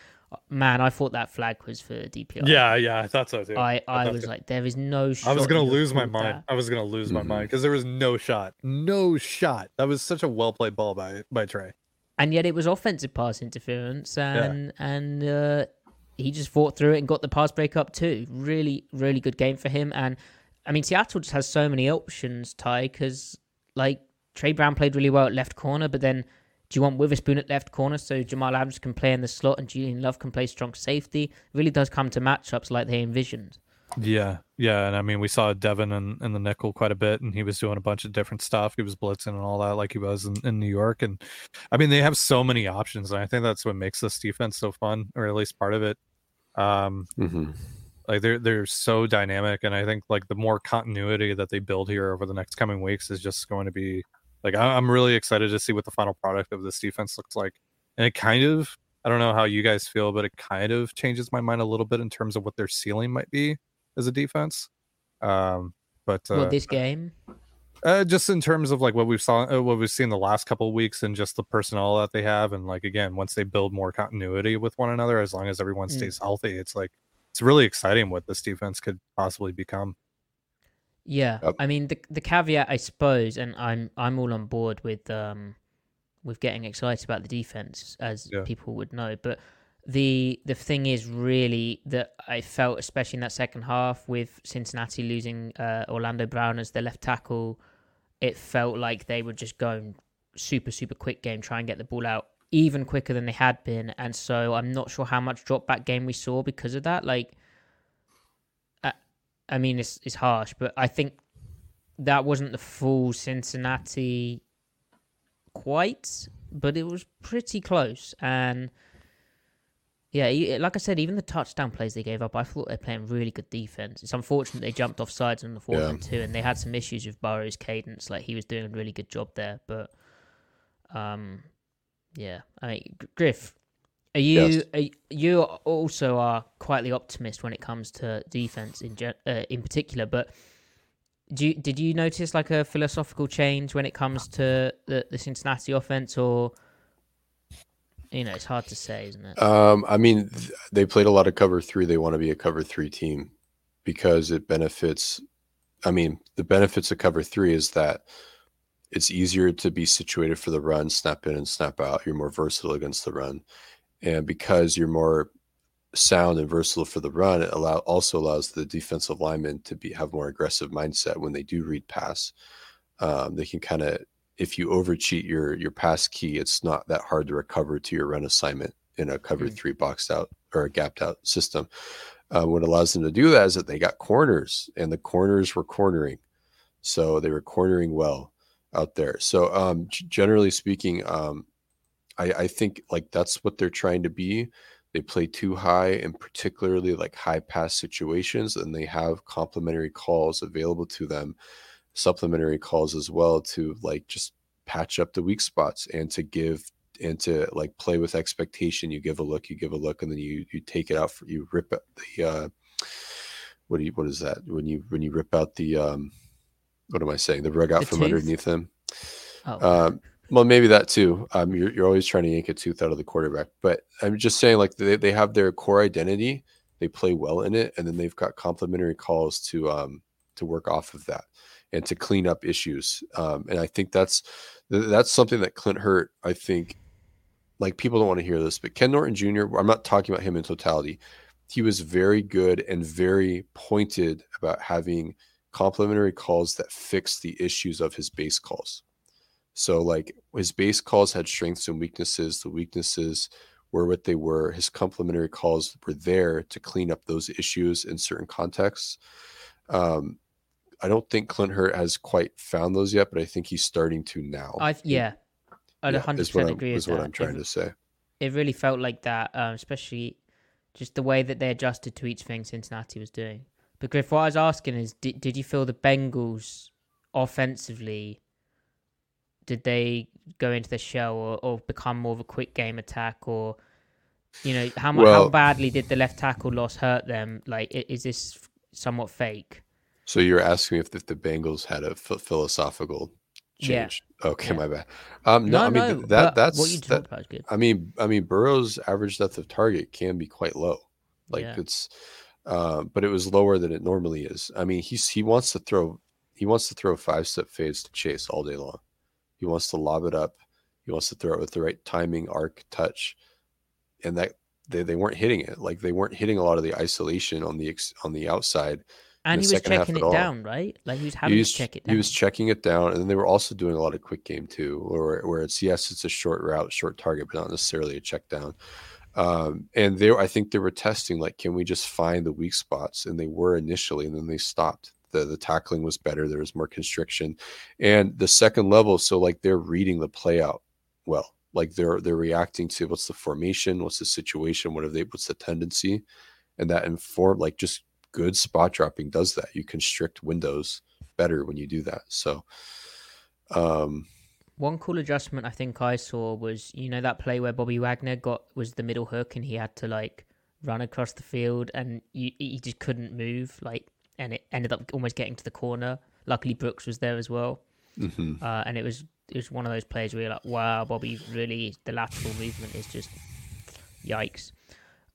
Speaker 2: Man, I thought that flag was for DPI.
Speaker 4: Yeah, yeah, I thought so too.
Speaker 2: I, I, I was like, there is no
Speaker 4: I was gonna lose my mind. That. I was gonna lose mm-hmm. my mind because there was no shot, no shot. That was such a well played ball by by Tre
Speaker 2: and yet it was offensive pass interference, and yeah. and uh, he just fought through it and got the pass break up too. Really, really good game for him. And I mean, Seattle just has so many options, Ty, because like Tre Brown played really well at left corner, but then do you want Witherspoon at left corner so Jamal Adams can play in the slot and Julian Love can play strong safety? It really does come to matchups like they envisioned.
Speaker 4: Yeah, yeah, and I mean we saw Devin in, in the nickel quite a bit, and he was doing a bunch of different stuff. He was blitzing and all that, like he was in, in New York. And I mean they have so many options, and I think that's what makes this defense so fun, or at least part of it. Um,
Speaker 3: mm-hmm.
Speaker 4: Like they're they're so dynamic, and I think like the more continuity that they build here over the next coming weeks is just going to be like I'm really excited to see what the final product of this defense looks like. And it kind of I don't know how you guys feel, but it kind of changes my mind a little bit in terms of what their ceiling might be as a defense. Um, but uh,
Speaker 2: well, this game,
Speaker 4: uh, just in terms of like what we've saw, uh, what we've seen the last couple of weeks, and just the personnel that they have, and like again, once they build more continuity with one another, as long as everyone mm. stays mm. healthy, it's like it's really exciting what this defense could possibly become.
Speaker 2: Yeah, yep. I mean the the caveat, I suppose, and I'm I'm all on board with um with getting excited about the defense, as yeah. people would know, but the the thing is really that I felt, especially in that second half, with Cincinnati losing uh, Orlando Brown as their left tackle, it felt like they were just going super super quick game, try and get the ball out even quicker than they had been, and so I'm not sure how much drop back game we saw because of that. Like, I mean, it's it's harsh, but I think that wasn't the full Cincinnati quite, but it was pretty close. And yeah, like I said, even the touchdown plays they gave up, I thought they're playing really good defense. It's unfortunate they jumped off sides on the fourth
Speaker 3: Yeah.
Speaker 2: and two, and they had some issues with Burrow's cadence. Like he was doing a really good job there, but um, yeah. I mean, Griff, are you
Speaker 3: Yes.
Speaker 2: are, you also are quite the optimist when it comes to defense in uh, in particular, but. Do you, did you notice like a philosophical change when it comes to the, the Cincinnati offense, or you know, it's hard to say, isn't it?
Speaker 3: Um, I mean, th- they played a lot of cover three. They want to be a cover three team because it benefits. I mean, the benefits of cover three is that it's easier to be situated for the run, snap in and snap out. You're more versatile against the run, and because you're more sound and versatile for the run, it allow also allows the defensive linemen to be have more aggressive mindset when they do read pass. Um, they can kind of if you overcheat your your pass key, it's not that hard to recover to your run assignment in a cover
Speaker 2: Mm.
Speaker 3: three boxed out or a gapped out system. Uh, what allows them to do that is that they got corners, and the corners were cornering, so they were cornering well out there. So um, generally speaking, um, I, I think like that's what they're trying to be. They play too high, and particularly like high pass situations, and they have complementary calls available to them supplementary calls as well to like just patch up the weak spots and to give and to like play with expectation. You give a look you give a look and then you you take it out for you rip the uh what do you what is that? When you when you rip out the um what am i saying? The rug out
Speaker 2: The
Speaker 3: from
Speaker 2: tooth?
Speaker 3: underneath them?
Speaker 2: Oh,
Speaker 3: um well maybe that too. Um you're, you're always trying to yank a tooth out of the quarterback but i'm just saying like they, they have their core identity they play well in it and then they've got complementary calls to um to work off of that and to clean up issues. Um and i think that's that's something that Clint Hurtt i think like people don't want to hear this but ken norton jr i'm not talking about him in totality he was very good and very pointed about having complementary calls that fix the issues of his base calls so like his base calls had strengths and weaknesses. The weaknesses were what they were. His complementary calls were there to clean up those issues in certain contexts. Um, I don't think Clint Hurtt has quite found those yet, but I think he's starting to now.
Speaker 2: I yeah, I'd
Speaker 3: Yeah,
Speaker 2: hundred
Speaker 3: is what
Speaker 2: percent
Speaker 3: I'm-
Speaker 2: agree
Speaker 3: is
Speaker 2: with
Speaker 3: what
Speaker 2: that.
Speaker 3: I'm trying
Speaker 2: it,
Speaker 3: to say.
Speaker 2: it really felt like that, um, especially just the way that they adjusted to each thing Cincinnati was doing. But Griff, what I was asking is, did did you feel the Bengals offensively? Did they go into the shell or, or become more of a quick game attack, or you know how mu- how badly did the left tackle loss hurt them? Like, is this somewhat fake?
Speaker 3: So you're asking me if, if the Bengals had a ph- philosophical
Speaker 2: Yeah.
Speaker 3: change? Okay,
Speaker 2: Yeah.
Speaker 3: my bad. Um, no, I mean th- that that's
Speaker 2: what you
Speaker 3: that,
Speaker 2: about is good.
Speaker 3: I mean, I mean, Burrow's average depth of target can be quite low. Like
Speaker 2: Yeah.
Speaker 3: it's, uh, but it was lower than it normally is. I mean, he's he wants to throw, he wants to throw five step fades to chase all day long. He wants to lob it up. He wants to throw it with the right timing, arc, touch, and that they, they weren't hitting it. Like they weren't hitting a lot of the isolation on the ex, on the outside.
Speaker 2: And he was checking it down, right? Like he was having
Speaker 3: He was,
Speaker 2: to check it down.
Speaker 3: he was checking it down, and then they were also doing a lot of quick game too, where where it's yes, it's a short route, short target, but not necessarily a check down. Um, and they, I think they were testing like, can we just find the weak spots? And they were initially, and then they stopped. The the tackling was better. There was more constriction, and the second level. So like they're reading the play out well. Like they're they're reacting to what's the formation, what's the situation, what are they, what's the tendency, and that inform like just good spot dropping does that. You constrict windows better when you do that. So, um,
Speaker 2: One cool adjustment I think I saw was you know that play where Bobby Wagner got was the middle hook and he had to like run across the field and you, he just couldn't move like and it ended up almost getting to the corner. Luckily Brooks was there as well,
Speaker 3: mhm.
Speaker 2: uh, and it was it was one of those plays where you're like, wow, Bobby really the lateral movement is just yikes.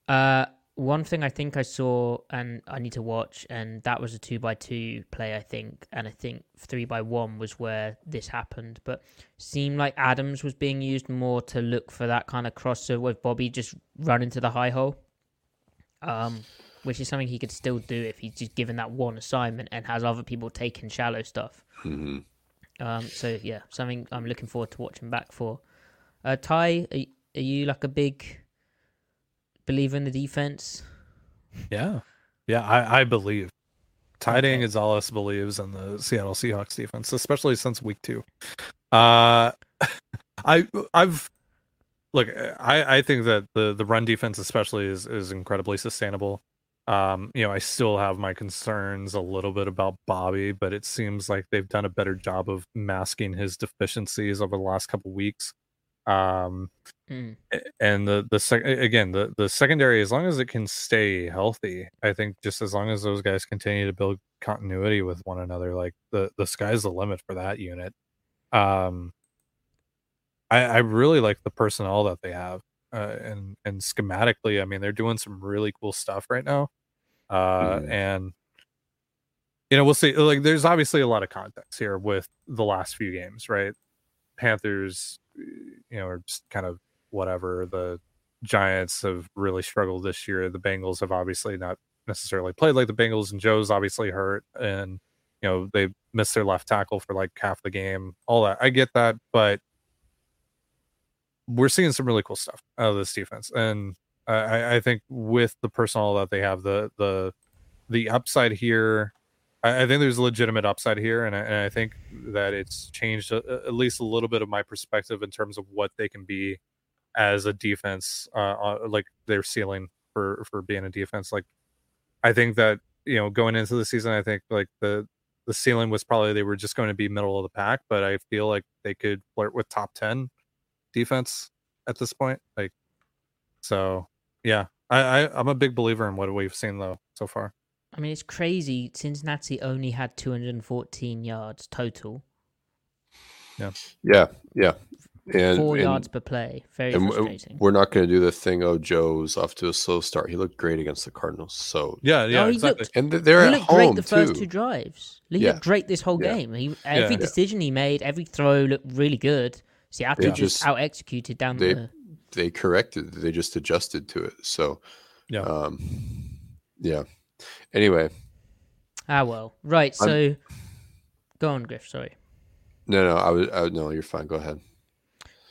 Speaker 2: Uh, one thing I think I saw and I need to watch, and that was a two by two play, I think, and I think three by one was where this happened. But seemed like Adams was being used more to look for that kind of crosser with Bobby just run into the high hole, um, which is something he could still do if he's just given that one assignment and has other people taking shallow stuff.
Speaker 3: Mhm.
Speaker 2: Um, so yeah, something I'm looking forward to watching back for. Uh, Ty, are, are you like a big believer in the defense?
Speaker 4: Yeah, yeah, I, I believe. Tiding
Speaker 2: Okay.
Speaker 4: Gonzalez believes in the Seattle Seahawks defense, especially since week two. Uh, I I've look, I I think that the the run defense especially is is incredibly sustainable. Um, you know, I still have my concerns a little bit about Bobby, but it seems like they've done a better job of masking his deficiencies over the last couple weeks. Um,
Speaker 2: Mm.
Speaker 4: and the the sec- again the the secondary as long as it can stay healthy i think just as long as those guys continue to build continuity with one another like the the sky's the limit for that unit um i i really like the personnel that they have uh, and and schematically i mean they're doing some really cool stuff right now uh
Speaker 3: Mhm.
Speaker 4: and you know we'll see like there's obviously a lot of context here with the last few games right panthers you know are just kind of whatever. The Giants have really struggled this year. The Bengals have obviously not necessarily played like the Bengals, and Joe's obviously hurt, and you know they missed their left tackle for like half the game. All that I get that, but we're seeing some really cool stuff out of this defense, and I- I, think with the personnel that they have, the the the upside here. I I think there's legitimate upside here, and I, and I think that it's changed a, a- at least a little bit of my perspective in terms of what they can be as a defense, uh, uh, like their ceiling for for being a defense. Like, I think that you know going into the season, I think like the the ceiling was probably they were just going to be middle of the pack, but I feel like they could flirt with top ten defense at this point. Like, so yeah, I, I I'm a big believer in what we've seen though so far.
Speaker 2: I mean, it's crazy. Cincinnati only had 214 yards total,
Speaker 3: Yeah, yeah. Yeah. And,
Speaker 2: four
Speaker 3: and-
Speaker 2: yards per play. Very
Speaker 3: uh,
Speaker 2: frustrating.
Speaker 3: we're not going to do the thing. Oh, Joe's off to a slow start. He looked great against the Cardinals. So
Speaker 4: Yeah, yeah,
Speaker 2: he
Speaker 4: exactly.
Speaker 2: looked-
Speaker 3: and they're
Speaker 2: he
Speaker 3: at
Speaker 2: looked
Speaker 3: home
Speaker 2: great the first
Speaker 3: too.
Speaker 2: two drives. He
Speaker 3: Yeah.
Speaker 2: looked great this whole
Speaker 3: Yeah.
Speaker 2: game. He, every
Speaker 4: Yeah.
Speaker 2: decision he made, every throw looked really good. Seattle
Speaker 3: They
Speaker 2: just,
Speaker 3: just-
Speaker 2: out executed down
Speaker 3: they-
Speaker 2: the.
Speaker 3: They corrected. They just adjusted to it. So
Speaker 4: Yeah.
Speaker 3: um, yeah. Anyway,
Speaker 2: Ah well, right.
Speaker 3: I'm-
Speaker 2: So, go on, Griff. Sorry.
Speaker 3: no, no, I was. I, no, you're fine. Go ahead.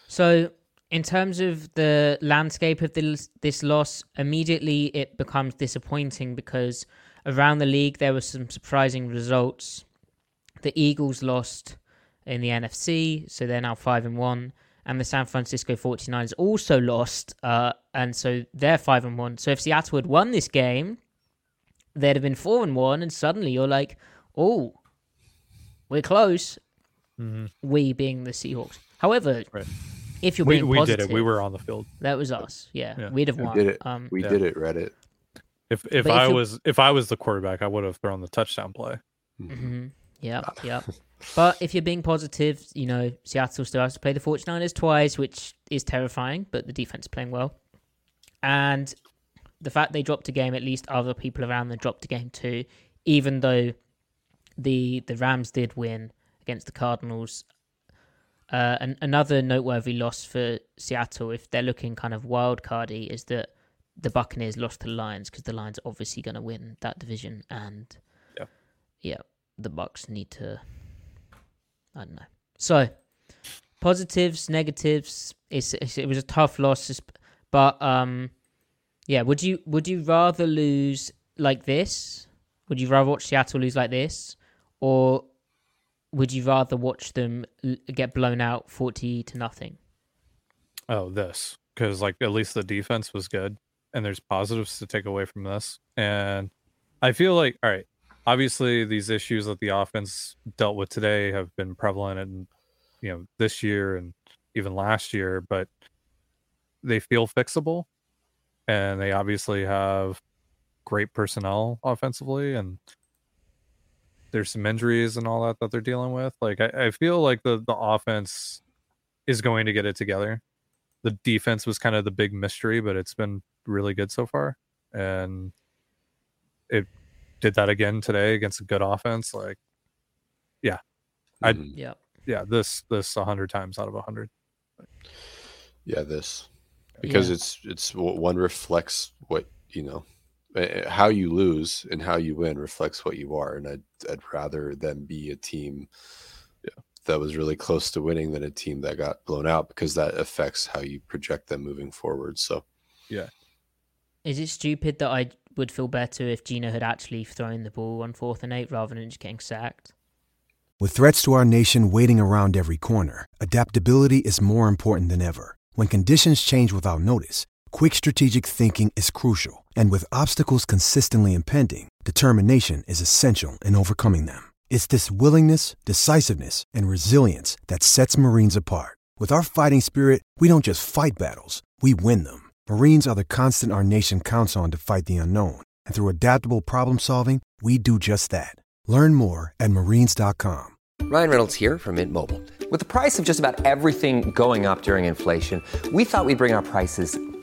Speaker 2: So, in terms of the landscape of this, this loss, immediately it becomes disappointing because around the league there were some surprising results. The Eagles lost in the NFC, so they're now 5 and 1, and the San Francisco 49ers also lost, uh, and so they're 5 and 1. So if Seattle had won this game, they'd have been 4 and 1, and suddenly you're like, "Oh, we're close."
Speaker 4: Mhm.
Speaker 2: We being the Seahawks. However,
Speaker 4: Right.
Speaker 2: if you're
Speaker 4: We,
Speaker 2: being
Speaker 4: we
Speaker 2: positive,
Speaker 4: did it. We were on the field.
Speaker 2: that was us. Yeah,
Speaker 4: Yeah.
Speaker 2: we'd have won.
Speaker 3: We did it.
Speaker 2: Um,
Speaker 3: We
Speaker 4: Yeah.
Speaker 3: did it. Reddit.
Speaker 4: If if
Speaker 2: But
Speaker 4: I
Speaker 2: you-
Speaker 4: was if I was the quarterback, I would have thrown the touchdown play.
Speaker 2: hmm Yep, yep. But if you're being positive, you know, Seattle still has to play the 49ers twice, which is terrifying, but the defense is playing well. And the fact they dropped a game, at least other people around them dropped a game too, even though the the Rams did win against the Cardinals. Uh, and another noteworthy loss for Seattle, if they're looking kind of wild cardy, is that the Buccaneers lost to the Lions because the Lions are obviously going to win that division, and
Speaker 4: Yeah.
Speaker 2: yeah, the Bucks need to. I don't know. So, positives, negatives. It's, it's it was a tough loss, but um, yeah. Would you would you rather lose like this? Would you rather watch Seattle lose like this, or would you rather watch them get blown out forty to nothing?
Speaker 4: Oh, this because like at least the defense was good, and there's positives to take away from this. And I feel like all right, obviously these issues that the offense dealt with today have been prevalent in you know this year and even last year, but they feel fixable, and they obviously have great personnel offensively and there's some injuries and all that that they're dealing with. Like i, I feel like the the offense is going to get it together. The defense was kind of the big mystery but it's been really good so far and it did that again today against a good offense like yeah, I-
Speaker 3: Mhm.
Speaker 2: Yeah.
Speaker 4: yeah this this a hundred times out of a hundred
Speaker 3: Yeah, this because
Speaker 2: Yeah.
Speaker 3: it's it's w- one reflects what you know how you lose and how you win reflects what you are, and I'd I'd rather them be a team that was really close to winning than a team that got blown out because that affects how you project them moving forward. So yeah
Speaker 2: Is it stupid that I would feel better if Geno had actually thrown the ball on fourth and eight rather than just getting sacked?
Speaker 6: With threats to our nation waiting around every corner, adaptability is more important than ever. When conditions change without notice, quick strategic thinking is crucial. And with obstacles consistently impending, determination is essential in overcoming them. It's this willingness, decisiveness, and resilience that sets Marines apart. With our fighting spirit, we don't just fight battles, we win them. Marines are the constant our nation counts on to fight the unknown. And through adaptable problem solving, we do just that. Learn more at marines.com.
Speaker 7: Ryan Reynolds here from Mint Mobile. With the price of just about everything going up during inflation, we thought we'd bring our prices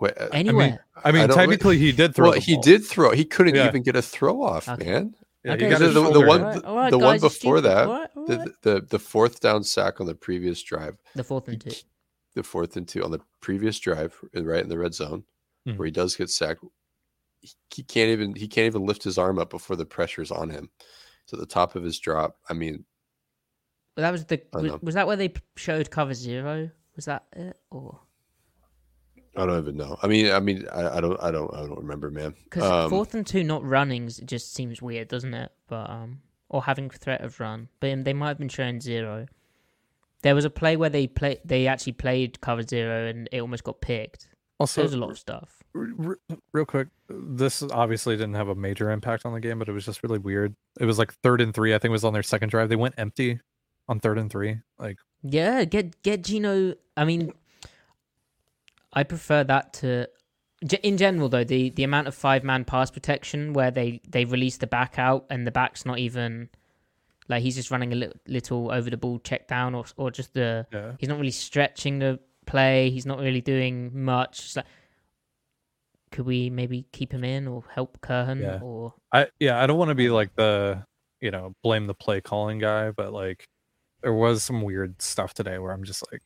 Speaker 3: Where,
Speaker 4: I mean, I mean,
Speaker 3: I don't-
Speaker 4: technically he did throw.
Speaker 3: well,
Speaker 4: the
Speaker 3: he
Speaker 4: ball.
Speaker 3: did throw. He couldn't
Speaker 4: Yeah.
Speaker 3: even get a throw off,
Speaker 2: Okay.
Speaker 3: man.
Speaker 4: Yeah,
Speaker 2: Okay,
Speaker 3: The, the, the one, the,
Speaker 2: alright,
Speaker 3: the one
Speaker 2: guys, you're
Speaker 3: before
Speaker 2: stupid.
Speaker 3: that,
Speaker 2: Alright,
Speaker 3: the, the the fourth down sack on the previous drive,
Speaker 2: The fourth and two.
Speaker 3: the fourth and two on the previous drive, uh, right in the red zone,
Speaker 4: Mhm.
Speaker 3: where he does get sacked. He, he can't even he can't even lift his arm up before the pressure's on him. So the top of his drop. I mean,
Speaker 2: Well, that was the. Was, was that where they showed cover zero? Was that it? Or
Speaker 3: I don't even know. I mean, I mean, I, I don't, I don't, I don't remember, man.
Speaker 2: because
Speaker 3: Um,
Speaker 2: fourth and two not runnings it just seems weird, doesn't it? But um, or having threat of run, but um, they might have been showing zero. There was a play where they play. They actually played cover zero, and it almost got picked.
Speaker 4: Also,
Speaker 2: There's a lot of stuff.
Speaker 4: r- r- real quick, this obviously didn't have a major impact on the game, but it was just really weird. It was like third and three. I think it was on their second drive. They went empty on third and three. Like,
Speaker 2: Yeah, get get Geno. I mean, I prefer that to. In general, though, the, the amount of five man pass protection where they, they release the back out and the back's not even like he's just running a little, little over the ball check down or or just the
Speaker 4: yeah,
Speaker 2: he's not really stretching the play. He's not really doing much. Like, could we maybe keep him in or help Curhan
Speaker 4: Yeah.
Speaker 2: or
Speaker 4: I yeah, I don't want to be like the you know blame the play calling guy, but like there was some weird stuff today where I'm just like,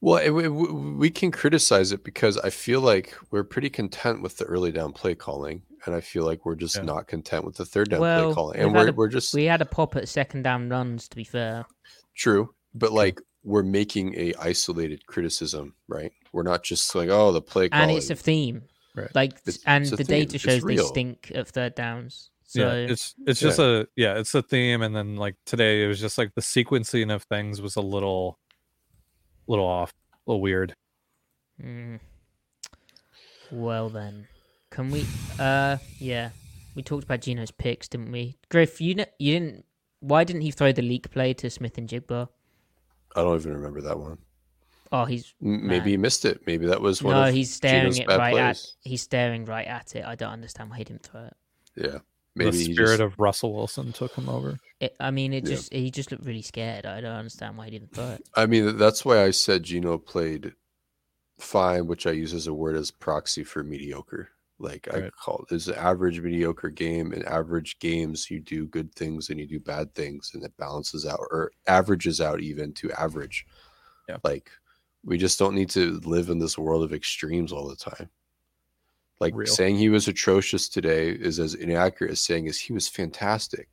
Speaker 3: Well, it, we- we, we can criticize it because I feel like we're pretty content with the early down play calling, and I feel like we're just
Speaker 4: Yeah.
Speaker 3: not content with the third down
Speaker 2: well
Speaker 3: play calling, and we're
Speaker 2: a-
Speaker 3: we're just
Speaker 2: we had a pop at second down runs to be fair.
Speaker 3: true, but like we're making a isolated criticism, right? We're not just like, oh, the play calling.
Speaker 2: and it's a theme.
Speaker 4: Right.
Speaker 2: Like,
Speaker 3: It's-
Speaker 2: and
Speaker 3: it's
Speaker 2: the
Speaker 3: theme.
Speaker 2: data shows they stink at third downs. So
Speaker 4: yeah, it's it's just a yeah, it's a theme, and then like today it was just like the sequencing of things was a little, little off, a little weird.
Speaker 2: mm. well then, can we? Uh, yeah, we talked about Geno's picks, didn't we? Griff, you kn- you didn't. Why didn't he throw the leak play to Smith-Njigba?
Speaker 3: I don't even remember that one.
Speaker 2: Oh, he's
Speaker 3: M- Maybe
Speaker 2: Man.
Speaker 3: he missed it. Maybe that was one
Speaker 2: no,
Speaker 3: of
Speaker 2: he's staring
Speaker 3: Geno's
Speaker 2: it
Speaker 3: bad
Speaker 2: right at. He's staring right at it. I don't understand why he didn't throw it.
Speaker 3: Yeah, maybe
Speaker 4: the spirit
Speaker 3: just-
Speaker 4: of Russell Wilson took him over.
Speaker 2: it I mean, it
Speaker 3: Yeah.
Speaker 2: just he just looked really scared. I don't understand why he didn't throw it.
Speaker 3: I mean, that's why I said Geno played fine, which I use as a word as proxy for mediocre. Like I
Speaker 4: Right.
Speaker 3: call it is an average mediocre game. In average games, you do good things and you do bad things, and it balances out or averages out even to average.
Speaker 4: Yeah.
Speaker 3: Like we just don't need to live in this world of extremes all the time. Like
Speaker 4: Real.
Speaker 3: saying he was atrocious today is as inaccurate as saying is he was fantastic.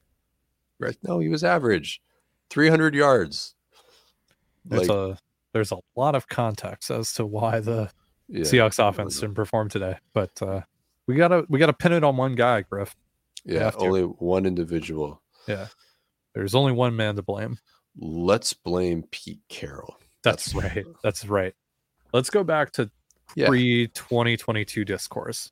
Speaker 3: Right? No, he was average. 300 yards.
Speaker 4: There's
Speaker 3: Like-
Speaker 4: a there's a lot of context as to why the
Speaker 3: Yeah,
Speaker 4: Seahawks offense didn't perform today, but uh, we gotta we gotta pin it on one guy, Griff.
Speaker 3: Yeah, only one individual.
Speaker 4: Yeah, there's only one man to blame.
Speaker 3: Let's blame Pete Carroll.
Speaker 4: That's, right. That's right. Let's go back to
Speaker 3: Yeah,
Speaker 4: pre 2022 discourse.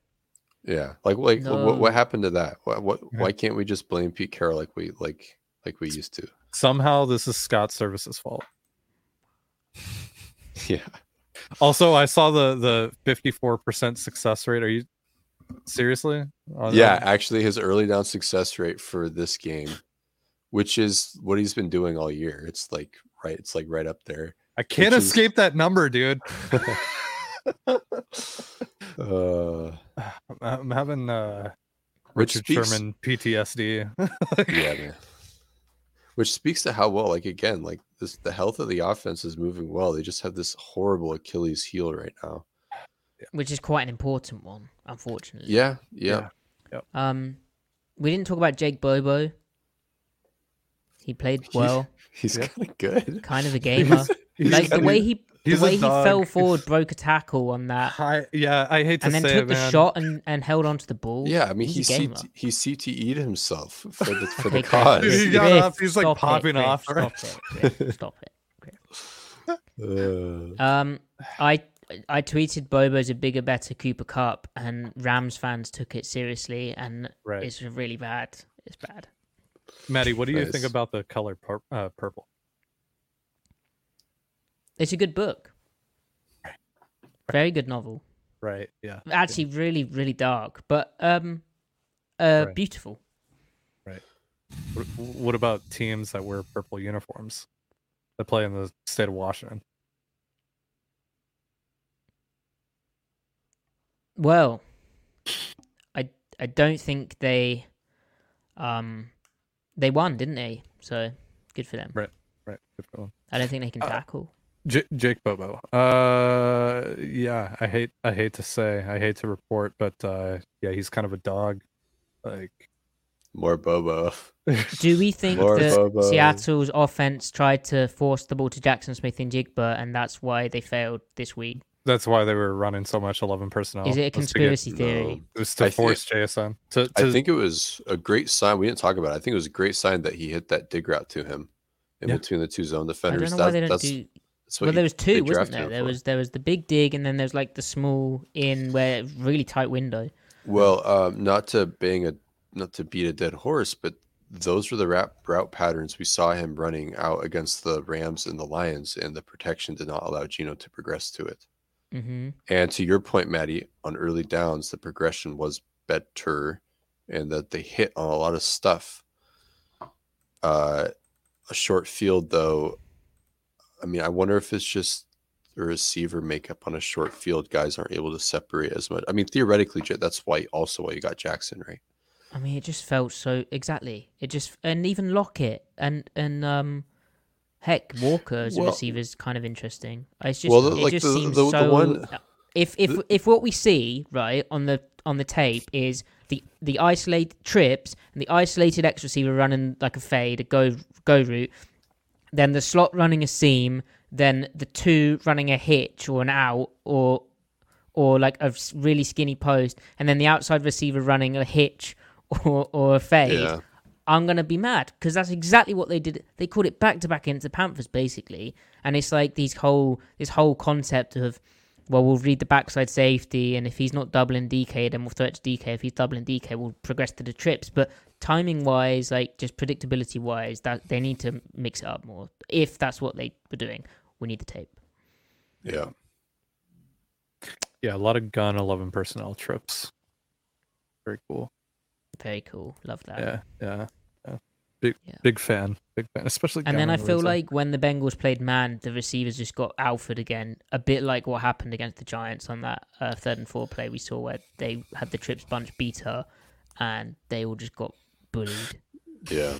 Speaker 3: yeah. Like, like, what,
Speaker 2: No.
Speaker 3: what happened to that? What, what,
Speaker 4: Yeah.
Speaker 3: why can't we just blame Pete Carroll like we like like we used to?
Speaker 4: Somehow this is Scott Servais's fault.
Speaker 3: Yeah,
Speaker 4: Also, I saw the the 54% success rate. Are you seriously? On-
Speaker 3: yeah.
Speaker 4: on-
Speaker 3: Actually, his early down success rate for this game, which is what he's been doing all year, it's like right. It's like right up there.
Speaker 4: I can't
Speaker 3: which is-
Speaker 4: escape that number, dude.
Speaker 3: Uh,
Speaker 4: I'm, I'm having uh,
Speaker 3: Which
Speaker 4: Richard
Speaker 3: speaks-
Speaker 4: Sherman PTSD.
Speaker 3: yeah, man. Which speaks to how well, like again, like this, the health of the offense is moving well. They just have this horrible Achilles heel right now.
Speaker 2: which is quite an important one, unfortunately.
Speaker 3: Yeah, yeah.
Speaker 2: Um, we didn't talk about Jake Bobo. He played well,
Speaker 3: He's
Speaker 4: Yeah.
Speaker 3: kind of good.
Speaker 2: kind of a gamer.
Speaker 4: He's-
Speaker 2: like the way he, the
Speaker 4: he's a
Speaker 2: way he fell
Speaker 4: dog.
Speaker 2: forward, broke a tackle on that,
Speaker 4: Hi, yeah, I hate to say it,
Speaker 2: and then took
Speaker 4: it,
Speaker 2: the
Speaker 4: man.
Speaker 2: shot and, and held onto the ball.
Speaker 3: Yeah, I mean,
Speaker 2: He's
Speaker 3: he
Speaker 2: a.
Speaker 3: CT, he CTE'd himself for the for
Speaker 2: Okay,
Speaker 3: the cause.
Speaker 4: Dude, he got
Speaker 2: Chris,
Speaker 4: up, he's, like,
Speaker 2: stop it,
Speaker 4: popping
Speaker 2: Chris,
Speaker 4: off,
Speaker 2: Stop it, Chris, stop it.
Speaker 3: Uh,
Speaker 2: Um, I I tweeted Bobo's a bigger, better Cooper Kupp, and Rams fans took it seriously, and
Speaker 4: Right.
Speaker 2: it's really bad. It's bad.
Speaker 4: Matty, what do you think about the color pur- uh, purple?
Speaker 2: It's a good book. Very good novel.
Speaker 4: Right. Yeah.
Speaker 2: Actually, really, really dark, but um, uh,
Speaker 4: Right.
Speaker 2: beautiful.
Speaker 4: What, what about teams that wear purple uniforms that play in the state of Washington?
Speaker 2: Well, I I don't think they um they won, didn't they? So good for them.
Speaker 4: Right. Right. Good for them.
Speaker 2: I don't think they can
Speaker 4: Uh,
Speaker 2: tackle.
Speaker 4: J- Jake Bobo. Uh, yeah. I hate. I hate to say. I hate to report, but uh, yeah, he's kind of a dog. Like,
Speaker 3: more Bobo.
Speaker 2: Do we think
Speaker 3: More
Speaker 2: that
Speaker 3: Bobo.
Speaker 2: Seattle's offense tried to force the ball to Jaxon Smith-Njigba, and that's why they failed this week?
Speaker 4: that's why they were running so much eleven personnel.
Speaker 2: Is it a
Speaker 4: was to get-
Speaker 2: conspiracy theory?
Speaker 4: It was to
Speaker 3: I thi-
Speaker 4: force JSN. To,
Speaker 3: I think it was a great sign. We didn't talk about it. I think it was a great sign that he hit that dig route to him in
Speaker 4: Yeah.
Speaker 3: between the two zone
Speaker 2: I
Speaker 3: defenders.
Speaker 2: don't know why they don't
Speaker 3: that's,
Speaker 2: do.
Speaker 3: That's what
Speaker 2: Well, there was two, wasn't there? There
Speaker 3: for.
Speaker 2: was there was the big dig, and then there's like the small in where really tight window.
Speaker 3: Well, um, not to bang a, not to beat a dead horse, but those were the route, route patterns we saw him running out against the Rams and the Lions, and the protection did not allow Geno to progress to it.
Speaker 2: Mm-hmm.
Speaker 3: And to your point, Matty, on early downs, the progression was better, and that they hit on a lot of stuff. Uh, a short field, though. I mean, I wonder if it's just the receiver makeup on a short field. Guys aren't able to separate as much. I mean, theoretically, that's why also why you got Jaxon, right?
Speaker 2: I mean, it just felt so exactly. It just and even Lockett and and um, heck, Walker as a receiver is kind of interesting. It's just
Speaker 3: Well, the-
Speaker 2: it
Speaker 3: like
Speaker 2: just
Speaker 3: the-
Speaker 2: seems
Speaker 3: the-
Speaker 2: so.
Speaker 3: one-
Speaker 2: if if
Speaker 3: the-
Speaker 2: if what we see right on the on the tape is the the isolated trips and the isolated X receiver running like a fade, a go go route, then the slot running a seam, then the two running a hitch or an out or or like a really skinny post, and then the outside receiver running a hitch or, or a fade,
Speaker 3: Yeah.
Speaker 2: I'm gonna be mad because that's exactly what they did. They called it back to back into the Panthers basically, and it's like these whole this whole concept of well, we'll read the backside safety, and if he's not doubling DK, then we'll throw it to DK. If he's doubling DK, we'll progress to the trips. But timing wise, like just predictability wise, that they need to mix it up more. If that's what they were doing, we need the tape.
Speaker 3: Yeah.
Speaker 4: yeah, a lot of gun eleven personnel trips. Very cool.
Speaker 2: Very cool. Love that.
Speaker 4: Yeah, yeah, yeah. Big,
Speaker 2: Yeah.
Speaker 4: big fan, big fan, especially.
Speaker 2: And
Speaker 4: down
Speaker 2: then I feel
Speaker 4: red
Speaker 2: like when the Bengals played man, the receivers just got alphaed again, a bit like what happened against the Giants on that uh, third and four play we saw where they had the trips bunch beat her and they all just got bullied.
Speaker 3: Yeah.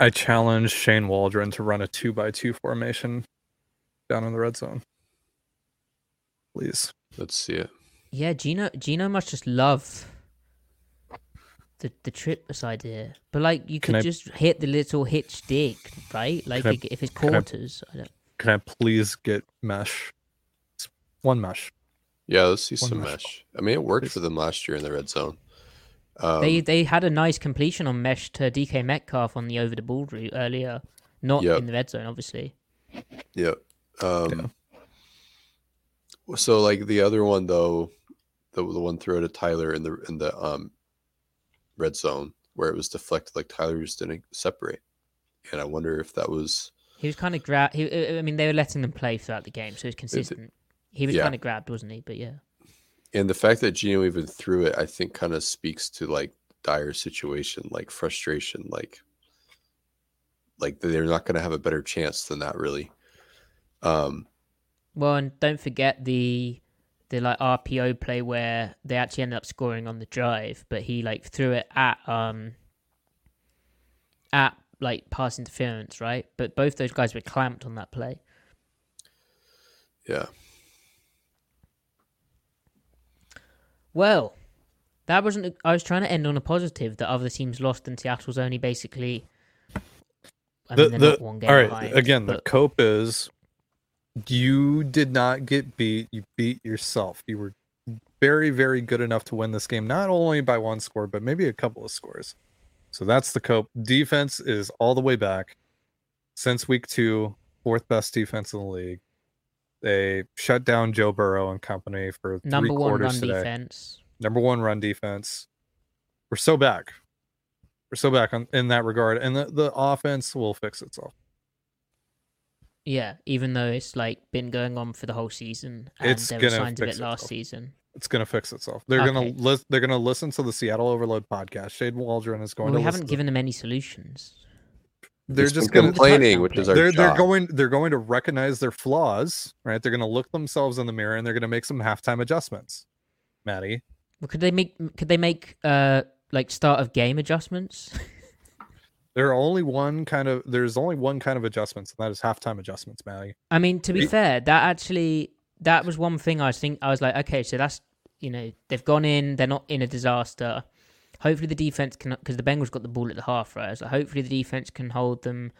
Speaker 4: I challenge Shane Waldron to run a two by two formation down in the red zone. Please.
Speaker 3: Let's see it.
Speaker 2: Yeah, Geno Geno must just love the the trips idea. But like you
Speaker 4: Can
Speaker 2: could
Speaker 4: I-
Speaker 2: just hit the little hitch dig, right? Like
Speaker 4: I-
Speaker 2: if it's
Speaker 4: can I-
Speaker 2: quarters. I don't,
Speaker 4: Can I please get mesh? It's One mesh.
Speaker 3: Yeah, let's see
Speaker 4: One
Speaker 3: some
Speaker 4: mesh.
Speaker 3: mesh. I mean, it worked for them last year in the red zone. Um,
Speaker 2: they they had a nice completion on mesh to DK Metcalf on the over the ball route earlier, not
Speaker 3: Yep.
Speaker 2: in the red zone, obviously.
Speaker 3: Yeah. Um, So like the other one though, the the one throw to Tyler in the in the um red zone where it was deflected, like Tyler just didn't separate, and I wonder if that was
Speaker 2: He was kind of grabbed. He, I mean, they were letting them play throughout the game, so it was consistent. He was
Speaker 3: yeah.
Speaker 2: kind of grabbed, wasn't he? But yeah,
Speaker 3: and the fact that Geno even threw it, I think, kind of speaks to like dire situation, like frustration, like like they're not going to have a better chance than that, really. Um,
Speaker 2: well, and don't forget the the like RPO play where they actually ended up scoring on the drive, but he like threw it at um at like pass interference, right? But both those guys were clamped on that play.
Speaker 3: Yeah.
Speaker 2: Well, that wasn't. I was trying to end on a positive that other teams lost and Seattle's only basically. I
Speaker 4: the,
Speaker 2: mean, they're
Speaker 4: the-
Speaker 2: not one game
Speaker 4: all right,
Speaker 2: behind,
Speaker 4: again, the cope is you did not get beat. You beat yourself. You were very, very good enough to win this game, not only by one score, but maybe a couple of scores. So that's the cope. Defense is all the way back since week two, fourth best defense in the league. They shut down Joe Burrow and company for three
Speaker 2: number one run
Speaker 4: today.
Speaker 2: defense.
Speaker 4: Number one run defense. We're so back. We're so back on, in that regard, and the, the offense will fix itself.
Speaker 2: Yeah, even though it's like been going on for the whole season, and
Speaker 4: It's
Speaker 2: there were signs of
Speaker 4: fix
Speaker 2: it last
Speaker 4: itself.
Speaker 2: season.
Speaker 4: It's gonna fix itself. They're
Speaker 2: Okay.
Speaker 4: gonna lis- they're gonna listen to the Seattle Overload podcast. Shane Waldron is going
Speaker 2: Well, we haven't
Speaker 4: listen to-
Speaker 2: given them any solutions.
Speaker 4: They're
Speaker 3: Just
Speaker 4: just gonna
Speaker 3: complaining, which is our
Speaker 4: they're they're
Speaker 3: job.
Speaker 4: going they're going to recognize their flaws, right? They're gonna look themselves in the mirror and they're gonna make some halftime adjustments. Matty,
Speaker 2: Well, could they make? Could they make uh like start of game adjustments?
Speaker 4: there are only one kind of there's only one kind of adjustments, and that is halftime adjustments, Matty.
Speaker 2: I mean, to be fair, that actually that was one thing I was think I was like, okay, so that's you know they've gone in, they're not in a disaster. Hopefully the defense can because the Bengals got the ball at the half, right? So hopefully the defense can hold them,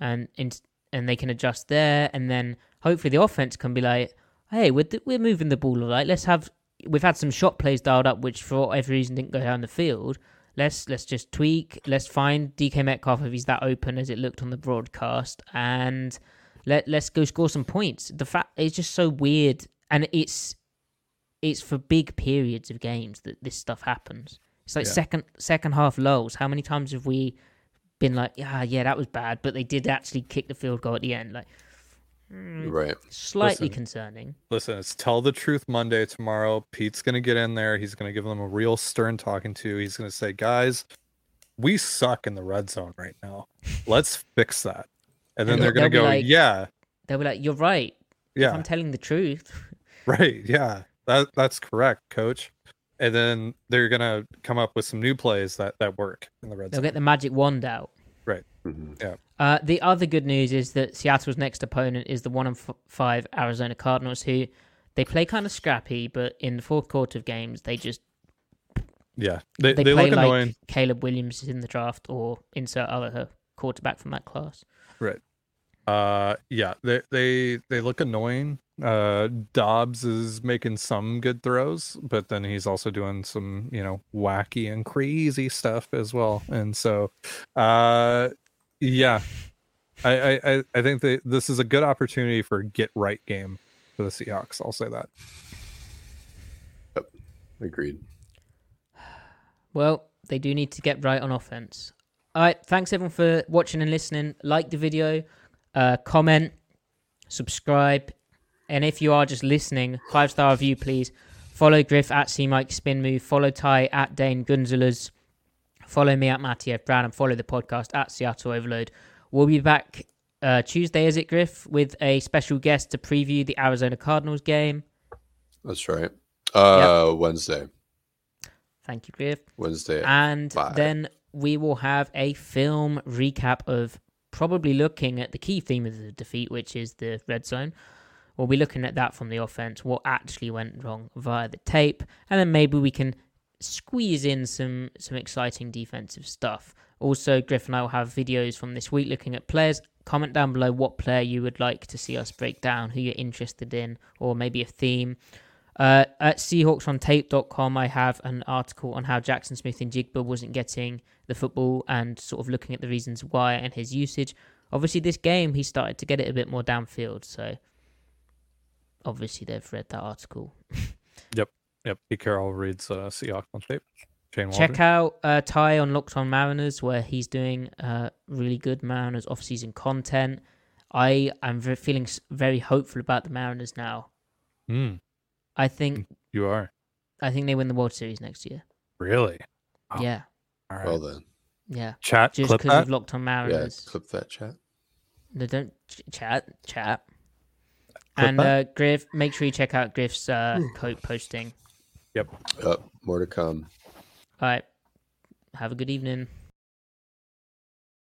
Speaker 2: and and and they can adjust there, and then hopefully the offense can be like, hey, we're we're moving the ball all right. Let's have we've had some shot plays dialed up, which for whatever reason didn't go down the field. Let's let's just tweak. Let's find DK Metcalf if he's that open as it looked on the broadcast, and let let's go score some points. The fact it's just so weird, and it's it's for big periods of games that this stuff happens. It's like
Speaker 4: Yeah.
Speaker 2: second second half lulls. How many times have we been like, yeah, yeah, that was bad, but they did actually kick the field goal at the end? Like, mm,
Speaker 3: Right.
Speaker 2: slightly
Speaker 4: Listen.
Speaker 2: concerning.
Speaker 4: Listen, it's Tell the Truth Monday tomorrow. Pete's going to get in there. He's going to give them a real stern talking to. He's going to say, guys, we suck in the red zone right now. Let's fix that. And then
Speaker 2: And
Speaker 4: they're going to go,
Speaker 2: like-
Speaker 4: yeah,
Speaker 2: They'll be like, you're right. If
Speaker 4: yeah,
Speaker 2: I'm telling the truth.
Speaker 4: right. Yeah, that, that's correct, coach. And then they're going to come up with some new plays that, that work in the red zone.
Speaker 2: They'll get the magic wand out.
Speaker 4: Right.
Speaker 3: Mhm.
Speaker 4: Yeah.
Speaker 2: Uh, the other good news is that Seattle's next opponent is the one and f- five Arizona Cardinals, who they play kind of scrappy, but in the fourth quarter of games, they just
Speaker 4: Yeah. They,
Speaker 2: they,
Speaker 4: they,
Speaker 2: play
Speaker 4: look
Speaker 2: like
Speaker 4: annoying.
Speaker 2: Caleb Williams is in the draft or insert other quarterback from that class.
Speaker 4: Right. Uh yeah, they they they look annoying. Uh Dobbs is making some good throws, but then he's also doing some, you know, wacky and crazy stuff as well. And so uh yeah. I I I- I think that this is a good opportunity for a get right game for the Seahawks. I'll say that.
Speaker 3: yep Agreed.
Speaker 2: Well, they do need to get right on offense. All right, thanks everyone for watching and listening. Like the video, uh, comment, subscribe, and if you are just listening, five star review, please. Follow Griff at C Mike Spin Move. Follow Ty at Dane Gunzelas. Follow me at Matty F Brown, and follow the podcast at Seattle Overload. We'll be back uh, Tuesday, is it Griff, with a special guest to preview the Arizona Cardinals game.
Speaker 3: That's right. Uh, Wednesday.
Speaker 2: Thank you, Griff.
Speaker 3: Wednesday.
Speaker 2: and
Speaker 3: five.
Speaker 2: then we will have a film recap of probably looking at the key theme of the defeat, which is the red zone. We'll be looking at that from the offense, what actually went wrong via the tape, and then maybe we can squeeze in some some exciting defensive stuff. Also, Griff and I will have videos from this week looking at players. Comment down below what player you would like to see us break down, who you're interested in, or maybe a theme. Uh, at SeahawksOnTape.com, I have an article on how Jaxon Smith-Njigba wasn't getting the football and sort of looking at the reasons why and his usage. Obviously, this game he started to get it a bit more downfield, so obviously they've read that article.
Speaker 4: Yep. Yep. Pete Carroll reads uh Seahawks on tape. Shane
Speaker 2: Check out uh, Ty on Locked On Mariners, where he's doing uh, really good Mariners off-season content. I am feeling very hopeful about the Mariners now.
Speaker 4: Mm,
Speaker 2: I think
Speaker 4: you are.
Speaker 2: I think they win the World Series next year.
Speaker 4: Really? Oh,
Speaker 2: Yeah,
Speaker 4: All right.
Speaker 3: Well then.
Speaker 2: yeah.
Speaker 4: Chat
Speaker 2: Just because
Speaker 4: that.
Speaker 2: of Locked On
Speaker 3: Yeah.
Speaker 2: Mariners.
Speaker 3: Clip that chat.
Speaker 2: No, don't ch- chat, chat. And uh, Griff, make sure you check out Griff's uh, coat posting.
Speaker 4: Yep.
Speaker 3: Uh, more to come.
Speaker 2: All right. Have a good evening.